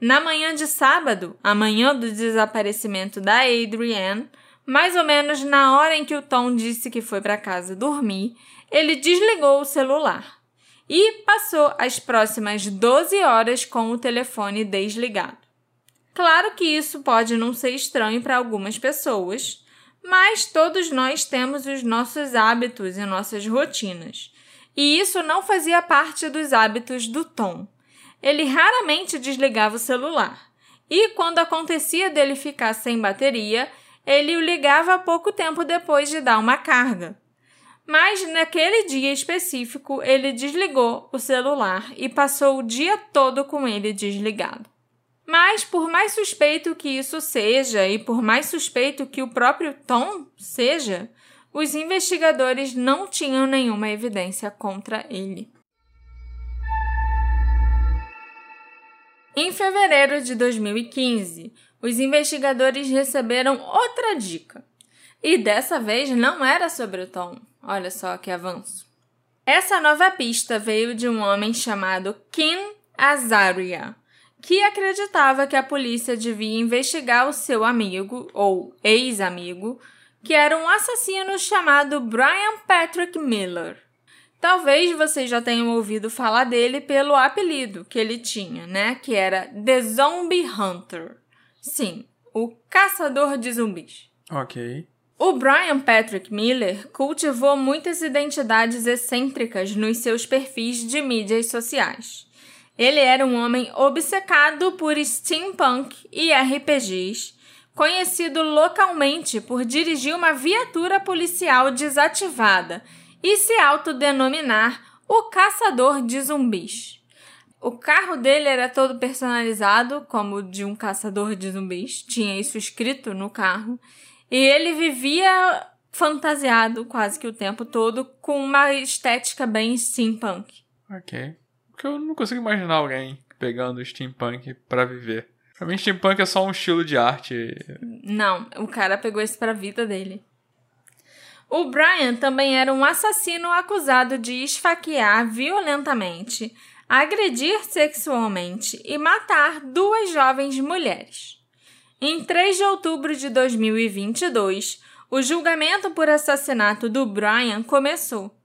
Na manhã de sábado, a manhã do desaparecimento da Adrienne, mais ou menos na hora em que o Tom disse que foi para casa dormir, ele desligou o celular e passou as próximas 12 horas com o telefone desligado. Claro que isso pode não ser estranho para algumas pessoas, mas todos nós temos os nossos hábitos e nossas rotinas e isso não fazia parte dos hábitos do Tom. Ele raramente desligava o celular, e quando acontecia dele ficar sem bateria, ele o ligava pouco tempo depois de dar uma carga. Mas naquele dia específico, ele desligou o celular e passou o dia todo com ele desligado. Mas, por mais suspeito que isso seja, e por mais suspeito que o próprio Tom seja, os investigadores não tinham nenhuma evidência contra ele. Em fevereiro de 2015, os investigadores receberam outra dica. E dessa vez não era sobre o Tom. Olha só que avanço. Essa nova pista veio de um homem chamado Kim Azaria, que acreditava que a polícia devia investigar o seu amigo, ou ex-amigo, que era um assassino chamado Brian Patrick Miller. Talvez vocês já tenham ouvido falar dele pelo apelido que ele tinha, né? Que era The Zombie Hunter. Sim, o caçador de zumbis. Ok. O Brian Patrick Miller cultivou muitas identidades excêntricas nos seus perfis de mídias sociais. Ele era um homem obcecado por steampunk e RPGs conhecido localmente por dirigir uma viatura policial desativada e se autodenominar o caçador de zumbis. O carro dele era todo personalizado, como o de um caçador de zumbis. Tinha isso escrito no carro. E ele vivia fantasiado quase que o tempo todo, com uma estética bem steampunk. Ok. Porque eu não consigo imaginar alguém pegando steampunk pra viver. Pra mim, steampunk é só um estilo de arte. Não, o cara pegou isso pra vida dele. O Brian também era um assassino acusado de esfaquear violentamente, agredir sexualmente e matar duas jovens mulheres. Em 3 de outubro de 2022, o julgamento por assassinato do Brian começou.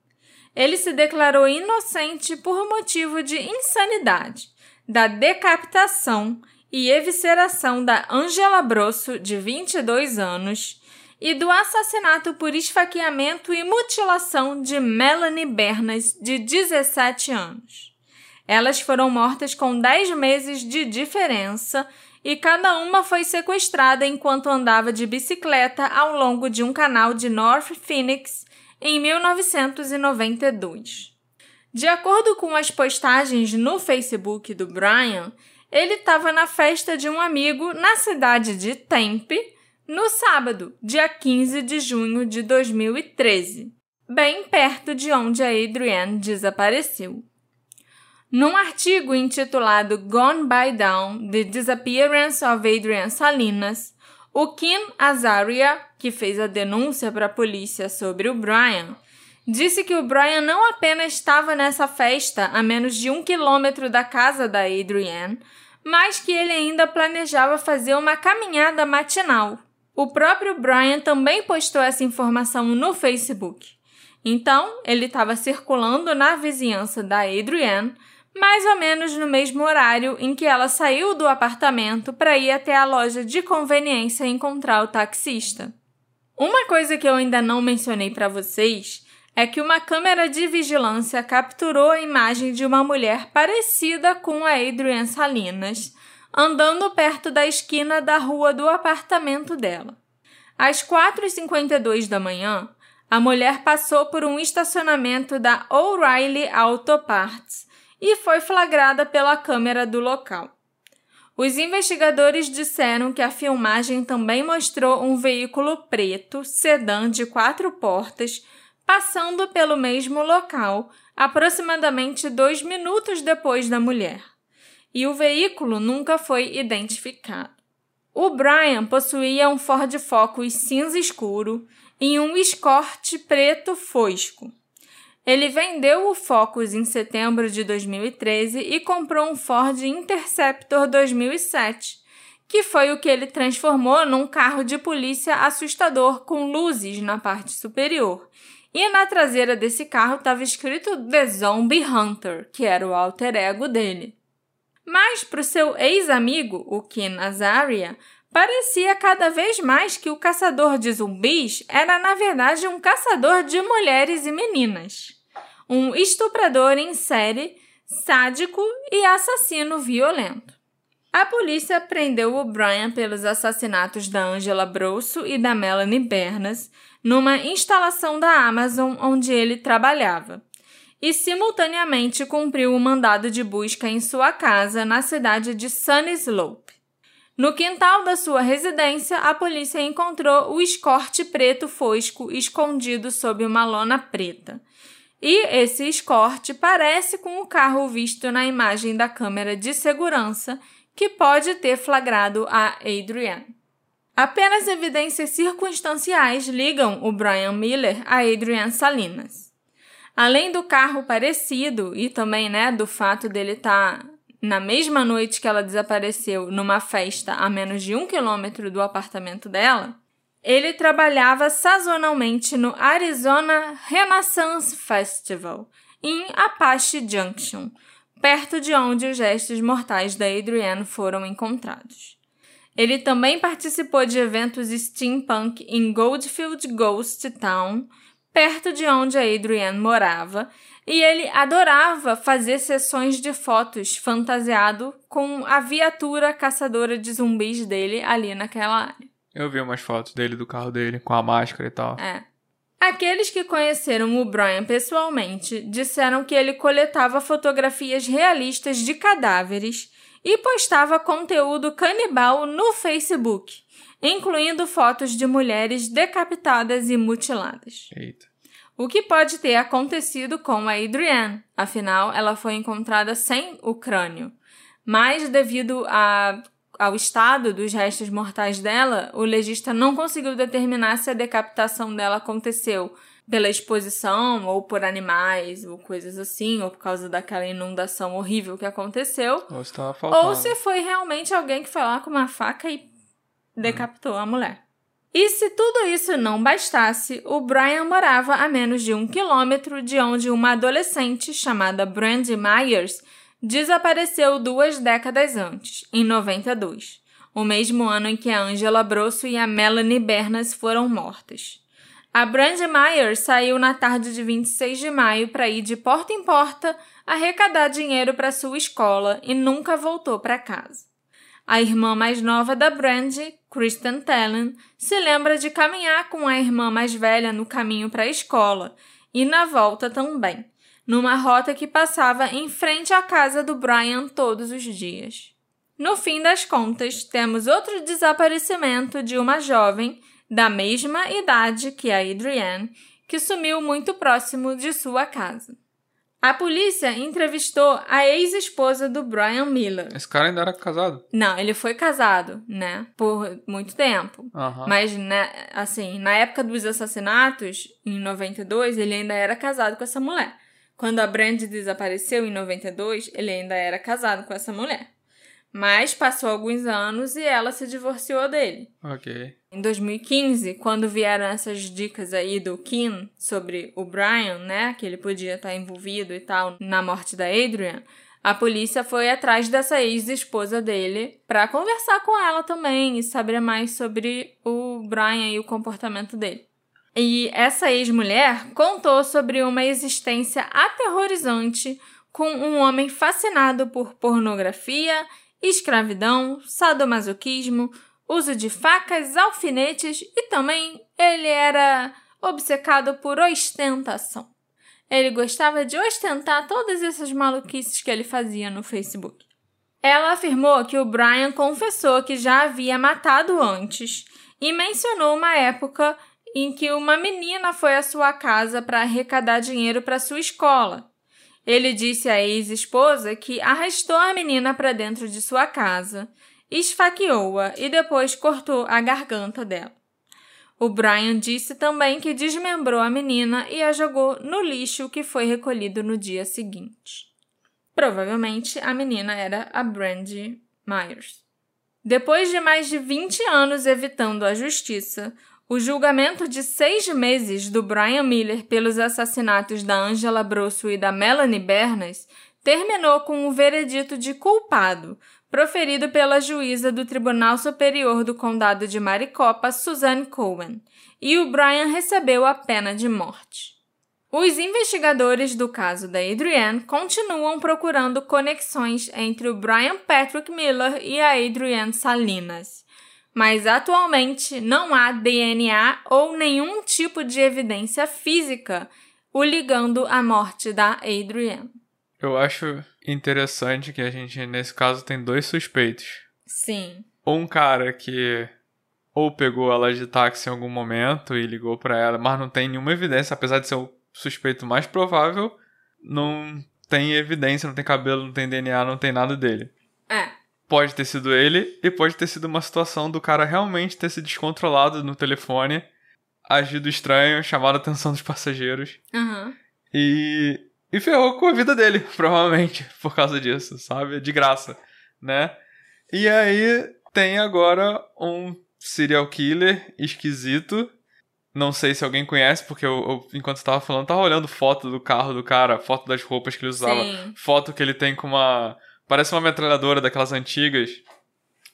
Ele se declarou inocente por motivo de insanidade, da decapitação e evisceração da Angela Brosso, de 22 anos, e do assassinato por esfaqueamento e mutilação de Melanie Bernas, de 17 anos. Elas foram mortas com 10 meses de diferença e cada uma foi sequestrada enquanto andava de bicicleta ao longo de um canal de North Phoenix em 1992. De acordo com as postagens no Facebook do Brian, ele estava na festa de um amigo na cidade de Tempe no sábado, dia 15 de junho de 2013, bem perto de onde a Adrienne desapareceu. Num artigo intitulado Gone by Dawn: The Disappearance of Adrienne Salinas, o Kim Azaria, que fez a denúncia para a polícia sobre o Brian, disse que o Brian não apenas estava nessa festa a menos de um quilômetro da casa da Adrienne, mas que ele ainda planejava fazer uma caminhada matinal. O próprio Brian também postou essa informação no Facebook. Então, ele estava circulando na vizinhança da Adrienne, mais ou menos no mesmo horário em que ela saiu do apartamento para ir até a loja de conveniência encontrar o taxista. Uma coisa que eu ainda não mencionei para vocês é que uma câmera de vigilância capturou a imagem de uma mulher parecida com a Adrienne Salinas, andando perto da esquina da rua do apartamento dela. Às 4h52 da manhã, a mulher passou por um estacionamento da O'Reilly Auto Parts e foi flagrada pela câmera do local. Os investigadores disseram que a filmagem também mostrou um veículo preto, sedã de quatro portas, passando pelo mesmo local, aproximadamente dois minutos depois da mulher. E o veículo nunca foi identificado. O Brian possuía um Ford Focus cinza escuro e um Escort preto fosco. Ele vendeu o Focus em setembro de 2013 e comprou um Ford Interceptor 2007, que foi o que ele transformou num carro de polícia assustador com luzes na parte superior e na traseira desse carro estava escrito The Zombie Hunter, que era o alter ego dele. Mas para o seu ex-amigo, o Ken Azaria, parecia cada vez mais que o caçador de zumbis era na verdade um caçador de mulheres e meninas. Um estuprador em série, sádico e assassino violento. A polícia prendeu o Brian pelos assassinatos da Angela Brosso e da Melanie Bernas numa instalação da Amazon onde ele trabalhava, e simultaneamente cumpriu o mandado de busca em sua casa na cidade de Sunny Slope. No quintal da sua residência, a polícia encontrou o escorte preto fosco escondido sob uma lona preta. E esse escorte parece com o carro visto na imagem da câmera de segurança que pode ter flagrado a Adrienne. Apenas evidências circunstanciais ligam o Brian Miller a Adrian Salinas. Além do carro parecido e também né, do fato dele estar tá na mesma noite que ela desapareceu numa festa a menos de um quilômetro do apartamento dela, ele trabalhava sazonalmente no Arizona Renaissance Festival, em Apache Junction, perto de onde os restos mortais da Adrienne foram encontrados. Ele também participou de eventos steampunk em Goldfield Ghost Town, perto de onde a Adrienne morava, e ele adorava fazer sessões de fotos fantasiado com a viatura caçadora de zumbis dele ali naquela área. Eu vi umas fotos dele do carro dele com a máscara e tal. É. Aqueles que conheceram o Brian pessoalmente disseram que ele coletava fotografias realistas de cadáveres e postava conteúdo canibal no Facebook, incluindo fotos de mulheres decapitadas e mutiladas. Eita. O que pode ter acontecido com a Adrienne, afinal, ela foi encontrada sem o crânio. Mas, devido a, ao estado dos restos mortais dela, o legista não conseguiu determinar se a decapitação dela aconteceu pela exposição, ou por animais, ou coisas assim, ou por causa daquela inundação horrível que aconteceu, Ou se ou se foi realmente alguém que foi lá com uma faca e decapitou a mulher. E se tudo isso não bastasse, o Brian morava a menos de um quilômetro de onde uma adolescente chamada Brandy Myers desapareceu duas décadas antes, em 92, o mesmo ano em que a Angela Brosso e a Melanie Bernas foram mortas. A Brandy Myers saiu na tarde de 26 de maio para ir de porta em porta arrecadar dinheiro para sua escola e nunca voltou para casa. A irmã mais nova da Brandy, Kristen Tellen, se lembra de caminhar com a irmã mais velha no caminho para a escola e na volta também, numa rota que passava em frente à casa do Brian todos os dias. No fim das contas, temos outro desaparecimento de uma jovem da mesma idade que a Adrienne, que sumiu muito próximo de sua casa. A polícia entrevistou a ex-esposa do Brian Miller. Esse cara ainda era casado. Não, ele foi casado, né? Por muito tempo. Mas, né, assim, na época dos assassinatos, em 92, ele ainda era casado com essa mulher. Quando a Brandy desapareceu em 92, ele ainda era casado com essa mulher. Mas passou alguns anos e ela se divorciou dele. Ok. Em 2015, quando vieram essas dicas aí do Kim sobre o Brian, né, que ele podia estar envolvido e tal na morte da Adrian, a polícia foi atrás dessa ex-esposa dele para conversar com ela também e saber mais sobre o Brian e o comportamento dele. E essa ex-mulher contou sobre uma existência aterrorizante com um homem fascinado por pornografia, escravidão, sadomasoquismo, uso de facas, alfinetes e também ele era obcecado por ostentação. Ele gostava de ostentar todas essas maluquices que ele fazia no Facebook. Ela afirmou que o Brian confessou que já havia matado antes e mencionou uma época em que uma menina foi à sua casa para arrecadar dinheiro para sua escola. Ele disse à ex-esposa que arrastou a menina para dentro de sua casa, esfaqueou-a e depois cortou a garganta dela. O Brian disse também que desmembrou a menina e a jogou no lixo que foi recolhido no dia seguinte. Provavelmente a menina era a Brandy Myers. Depois de mais de 20 anos evitando a justiça, o julgamento de seis meses do Brian Miller pelos assassinatos da Angela Brosso e da Melanie Bernas terminou com o veredito de culpado, proferido pela juíza do Tribunal Superior do Condado de Maricopa, Suzanne Cohen, e o Brian recebeu a pena de morte. Os investigadores do caso da Adrienne continuam procurando conexões entre o Brian Patrick Miller e a Adrienne Salinas, mas atualmente não há DNA ou nenhum tipo de evidência física o ligando à morte da Adrienne. Eu acho interessante que a gente, nesse caso, tem dois suspeitos. Sim. Um cara que ou pegou ela de táxi em algum momento e ligou pra ela, mas não tem nenhuma evidência, apesar de ser o suspeito mais provável, não tem evidência, não tem cabelo, não tem DNA, não tem nada dele. É. Pode ter sido ele e pode ter sido uma situação do cara realmente ter se descontrolado no telefone, agido estranho, chamado a atenção dos passageiros Aham. e, e ferrou com a vida dele, provavelmente, por causa disso, sabe? De graça, né? E aí tem agora um serial killer esquisito. Não sei se alguém conhece, porque eu, eu, enquanto eu tava falando, tava olhando foto do carro do cara, foto das roupas que ele usava, Sim. foto que ele tem com uma. Parece uma metralhadora daquelas antigas.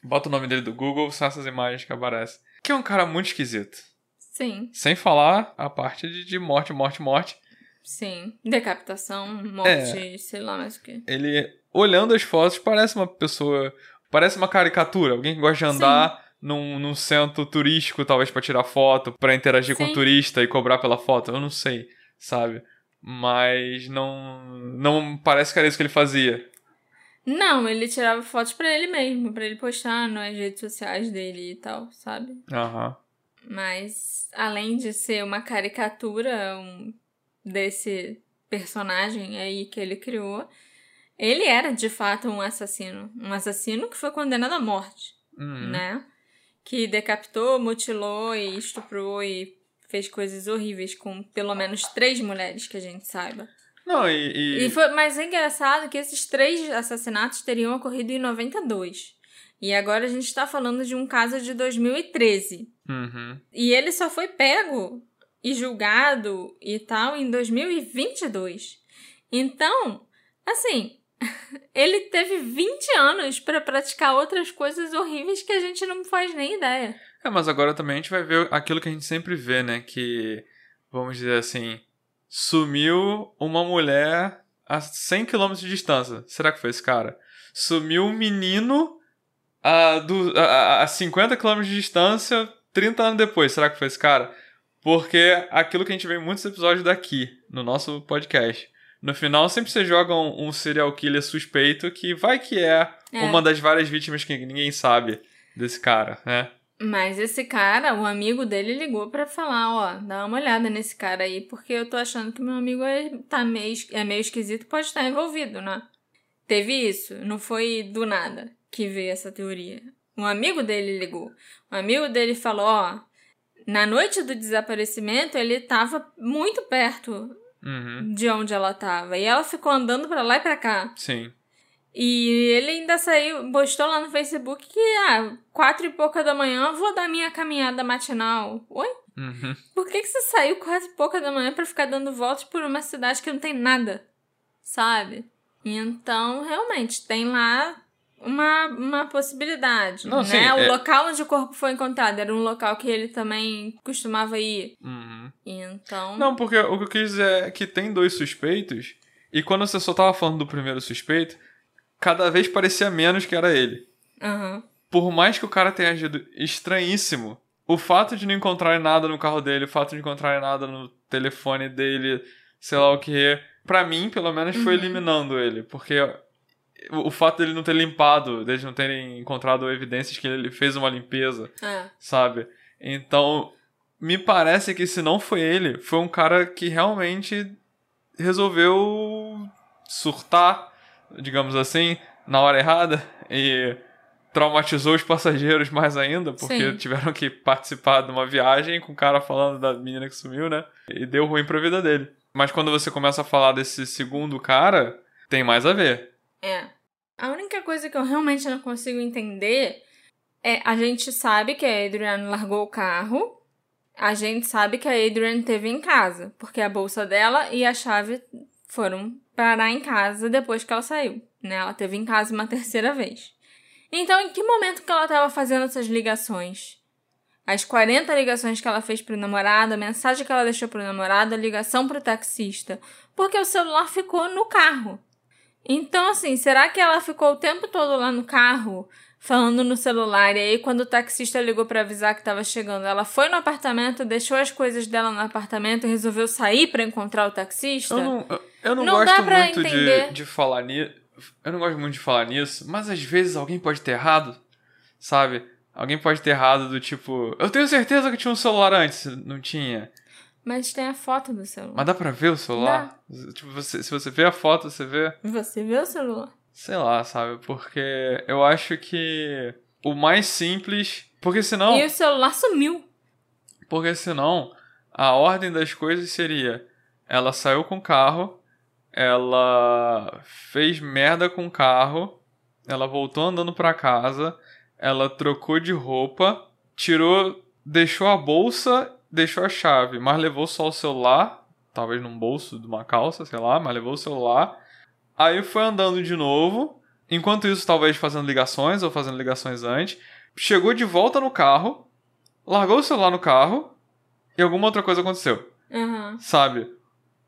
Bota o nome dele do Google, são essas imagens que aparecem. Que é um cara muito esquisito. Sim. Sem falar a parte de, de morte, morte, morte. Sim. Decapitação, morte, sei lá mais o que. Ele, olhando as fotos, parece uma pessoa. Parece uma caricatura. Alguém que gosta de andar num, num centro turístico, talvez pra tirar foto, pra interagir com Sim. o turista e cobrar pela foto. Eu não sei, sabe? Mas não. Não parece que era isso que ele fazia. Não, ele tirava fotos pra ele mesmo, pra ele postar nas redes sociais dele e tal, sabe? Aham. Mas além de ser uma caricatura um, desse personagem aí que ele criou, ele era de fato um assassino. Um assassino que foi condenado à morte, Uhum. né? Que decapitou, mutilou e estuprou e fez coisas horríveis com pelo menos três mulheres que a gente saiba. Não, e. e- E foi, mas é engraçado que esses três assassinatos teriam ocorrido em 92. E agora a gente tá falando de um caso de 2013. Uhum. E ele só foi pego e julgado e tal em 2022. Então, assim, ele teve 20 anos pra praticar outras coisas horríveis que a gente não faz nem ideia. É, mas agora também a gente vai ver aquilo que a gente sempre vê, né? Que, vamos dizer assim, sumiu uma mulher a 100 km de distância. Será que foi esse cara? Sumiu um menino a, do, a, a 50 km de distância 30 anos depois. Será que foi esse cara? Porque aquilo que a gente vê em muitos episódios daqui, no nosso podcast. No final, sempre você joga um, um serial killer suspeito que vai que é, É. uma das várias vítimas que ninguém sabe desse cara, né? Mas esse cara, o amigo dele ligou pra falar, ó, dá uma olhada nesse cara aí, porque eu tô achando que meu amigo é, tá meio, é meio esquisito, pode estar envolvido, né? Teve isso, não foi do nada que veio essa teoria. Um amigo dele ligou. O amigo dele falou, ó, na noite do desaparecimento ele tava muito perto Uhum. de onde ela tava. E ela ficou andando pra lá e pra cá. Sim. E ele ainda saiu, postou lá no Facebook que, ah, quatro e pouca da manhã eu vou dar minha caminhada matinal. Oi? Uhum. Por que, que você saiu quatro e pouca da manhã pra ficar dando voltas por uma cidade que não tem nada? Sabe? Então, realmente, tem lá uma, uma possibilidade. Não, né? sim, o é- local onde o corpo foi encontrado era um local que ele também costumava ir. Uhum. Então. Não, porque o que eu quis dizer é que tem dois suspeitos, e quando você só tava falando do primeiro suspeito, cada vez parecia menos que era ele. Aham. Por mais que o cara tenha agido estranhíssimo, o fato de não encontrarem nada no carro dele, o fato de não encontrarem nada no telefone dele, sei lá o que, pra mim, pelo menos, foi Uhum. eliminando ele. Porque o, o fato dele não ter limpado, deles não terem encontrado evidências que ele fez uma limpeza, É. sabe? Então, me parece que se não foi ele, foi um cara que realmente resolveu surtar, digamos assim, na hora errada e traumatizou os passageiros mais ainda, porque Sim. tiveram que participar de uma viagem com o cara falando da menina que sumiu, né? E deu ruim pra vida dele. Mas quando você começa a falar desse segundo cara, tem mais a ver. É. A única coisa que eu realmente não consigo entender é a gente sabe que a Adrian largou o carro. A gente sabe que a Adrian teve em casa, porque a bolsa dela e a chave foram parar em casa depois que ela saiu, né? Ela teve em casa uma terceira vez. Então, em que momento que ela estava fazendo essas ligações? As 40 ligações que ela fez pro namorado, a mensagem que ela deixou pro namorado, a ligação pro taxista. Porque o celular ficou no carro. Então, assim, será que ela ficou o tempo todo lá no carro, falando no celular, e aí quando o taxista ligou pra avisar que tava chegando, ela foi no apartamento, deixou as coisas dela no apartamento e resolveu sair pra encontrar o taxista? Eu não, eu não, Não dá gosto muito de, de falar nisso. Eu não gosto muito de falar nisso, mas às vezes alguém pode ter errado, sabe? Alguém pode ter errado do tipo, eu tenho certeza que tinha um celular antes, não tinha. Mas tem a foto do celular. Mas dá pra ver o celular? Tipo, você- se você vê a foto, você vê, Você vê o celular? sei lá, sabe? Porque eu acho que o mais simples, porque senão, E o celular sumiu. porque senão a ordem das coisas seria, ela saiu com o carro, ela fez merda com o carro, ela voltou andando pra casa, ela trocou de roupa, tirou, deixou a bolsa, deixou a chave, mas levou só o celular, talvez num bolso de uma calça, sei lá, mas levou o celular. Aí foi andando de novo, enquanto isso talvez fazendo ligações ou fazendo ligações antes, chegou de volta no carro, largou o celular no carro e alguma outra coisa aconteceu Aham. sabe?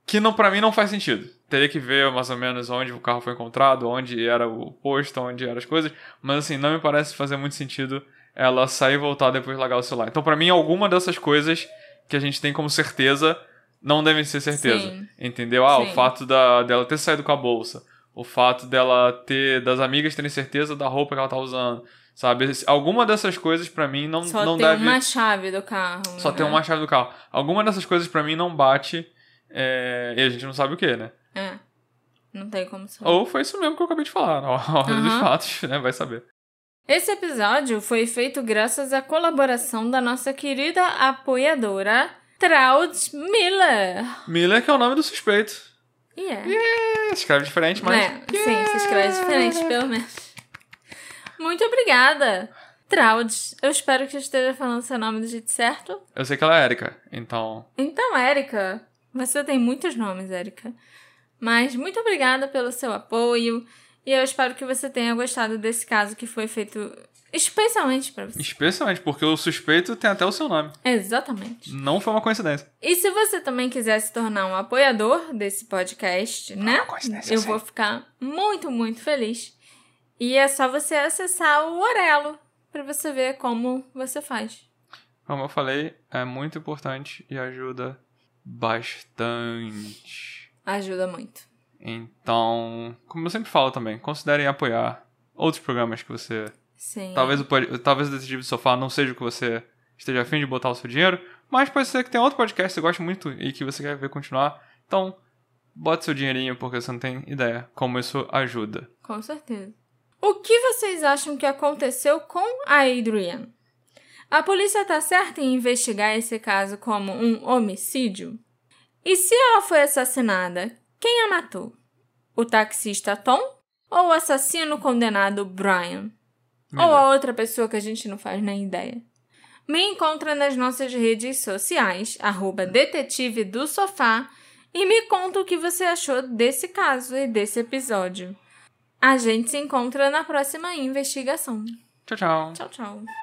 Que não para mim não faz sentido. Teria que ver mais ou menos onde o carro foi encontrado, onde era o posto, onde eram as coisas, mas assim, não me parece fazer muito sentido ela sair e voltar depois de largar o celular. Então, pra mim, alguma dessas coisas que a gente tem como certeza não devem ser certeza. Sim. Entendeu? Ah, o Sim. fato da, dela ter saído com a bolsa. O fato dela ter. das amigas terem certeza da roupa que ela tá usando. Sabe? Alguma dessas coisas, pra mim, não, Só não tem deve. uma chave do carro. Só né? tem uma chave do carro. Alguma dessas coisas, pra mim, não bate. é, E a gente não sabe o que, né? É. Não tem como saber. Ou foi isso mesmo que eu acabei de falar. Na ordem dos Aham. fatos, né? Vai saber. Esse episódio foi feito graças à colaboração da nossa querida apoiadora, Traud Miller. Miller, que é o nome do suspeito. E é. É, escreve diferente, mas. É, sim, se escreve diferente, pelo menos. Muito obrigada, Traud. Eu espero que eu esteja falando seu nome do jeito certo. Eu sei que ela é Erika, então. Então, Érica, você tem muitos nomes, Érica. Mas muito obrigada pelo seu apoio. E eu espero que você tenha gostado desse caso que foi feito especialmente pra você. Especialmente porque o suspeito tem até o seu nome. Exatamente. Não foi uma coincidência. E se você também quiser se tornar um apoiador desse podcast, né? uma coincidência, Eu sim. vou ficar muito, muito feliz. E é só você acessar o Orelo pra você ver como você faz. Como eu falei, é muito importante e ajuda bastante. Ajuda muito. Então, como eu sempre falo também, considerem apoiar outros programas que você. Sim. Talvez o, talvez o Detetive do Sofá não seja o que você esteja afim de botar o seu dinheiro, mas pode ser que tenha outro podcast que você gosta muito e que você quer ver continuar. Então, bote seu dinheirinho porque você não tem ideia como isso ajuda. Com certeza. O que vocês acham que aconteceu com a Adrian? A polícia tá certa em investigar esse caso como um homicídio? E se ela foi assassinada, quem a matou? O taxista Tom ou o assassino condenado Brian? Ou a outra pessoa que a gente não faz nem ideia? Me encontra nas nossas redes sociais, arroba detetive do sofá, e me conta o que você achou desse caso e desse episódio. A gente se encontra na próxima investigação. Tchau, tchau. Tchau, tchau.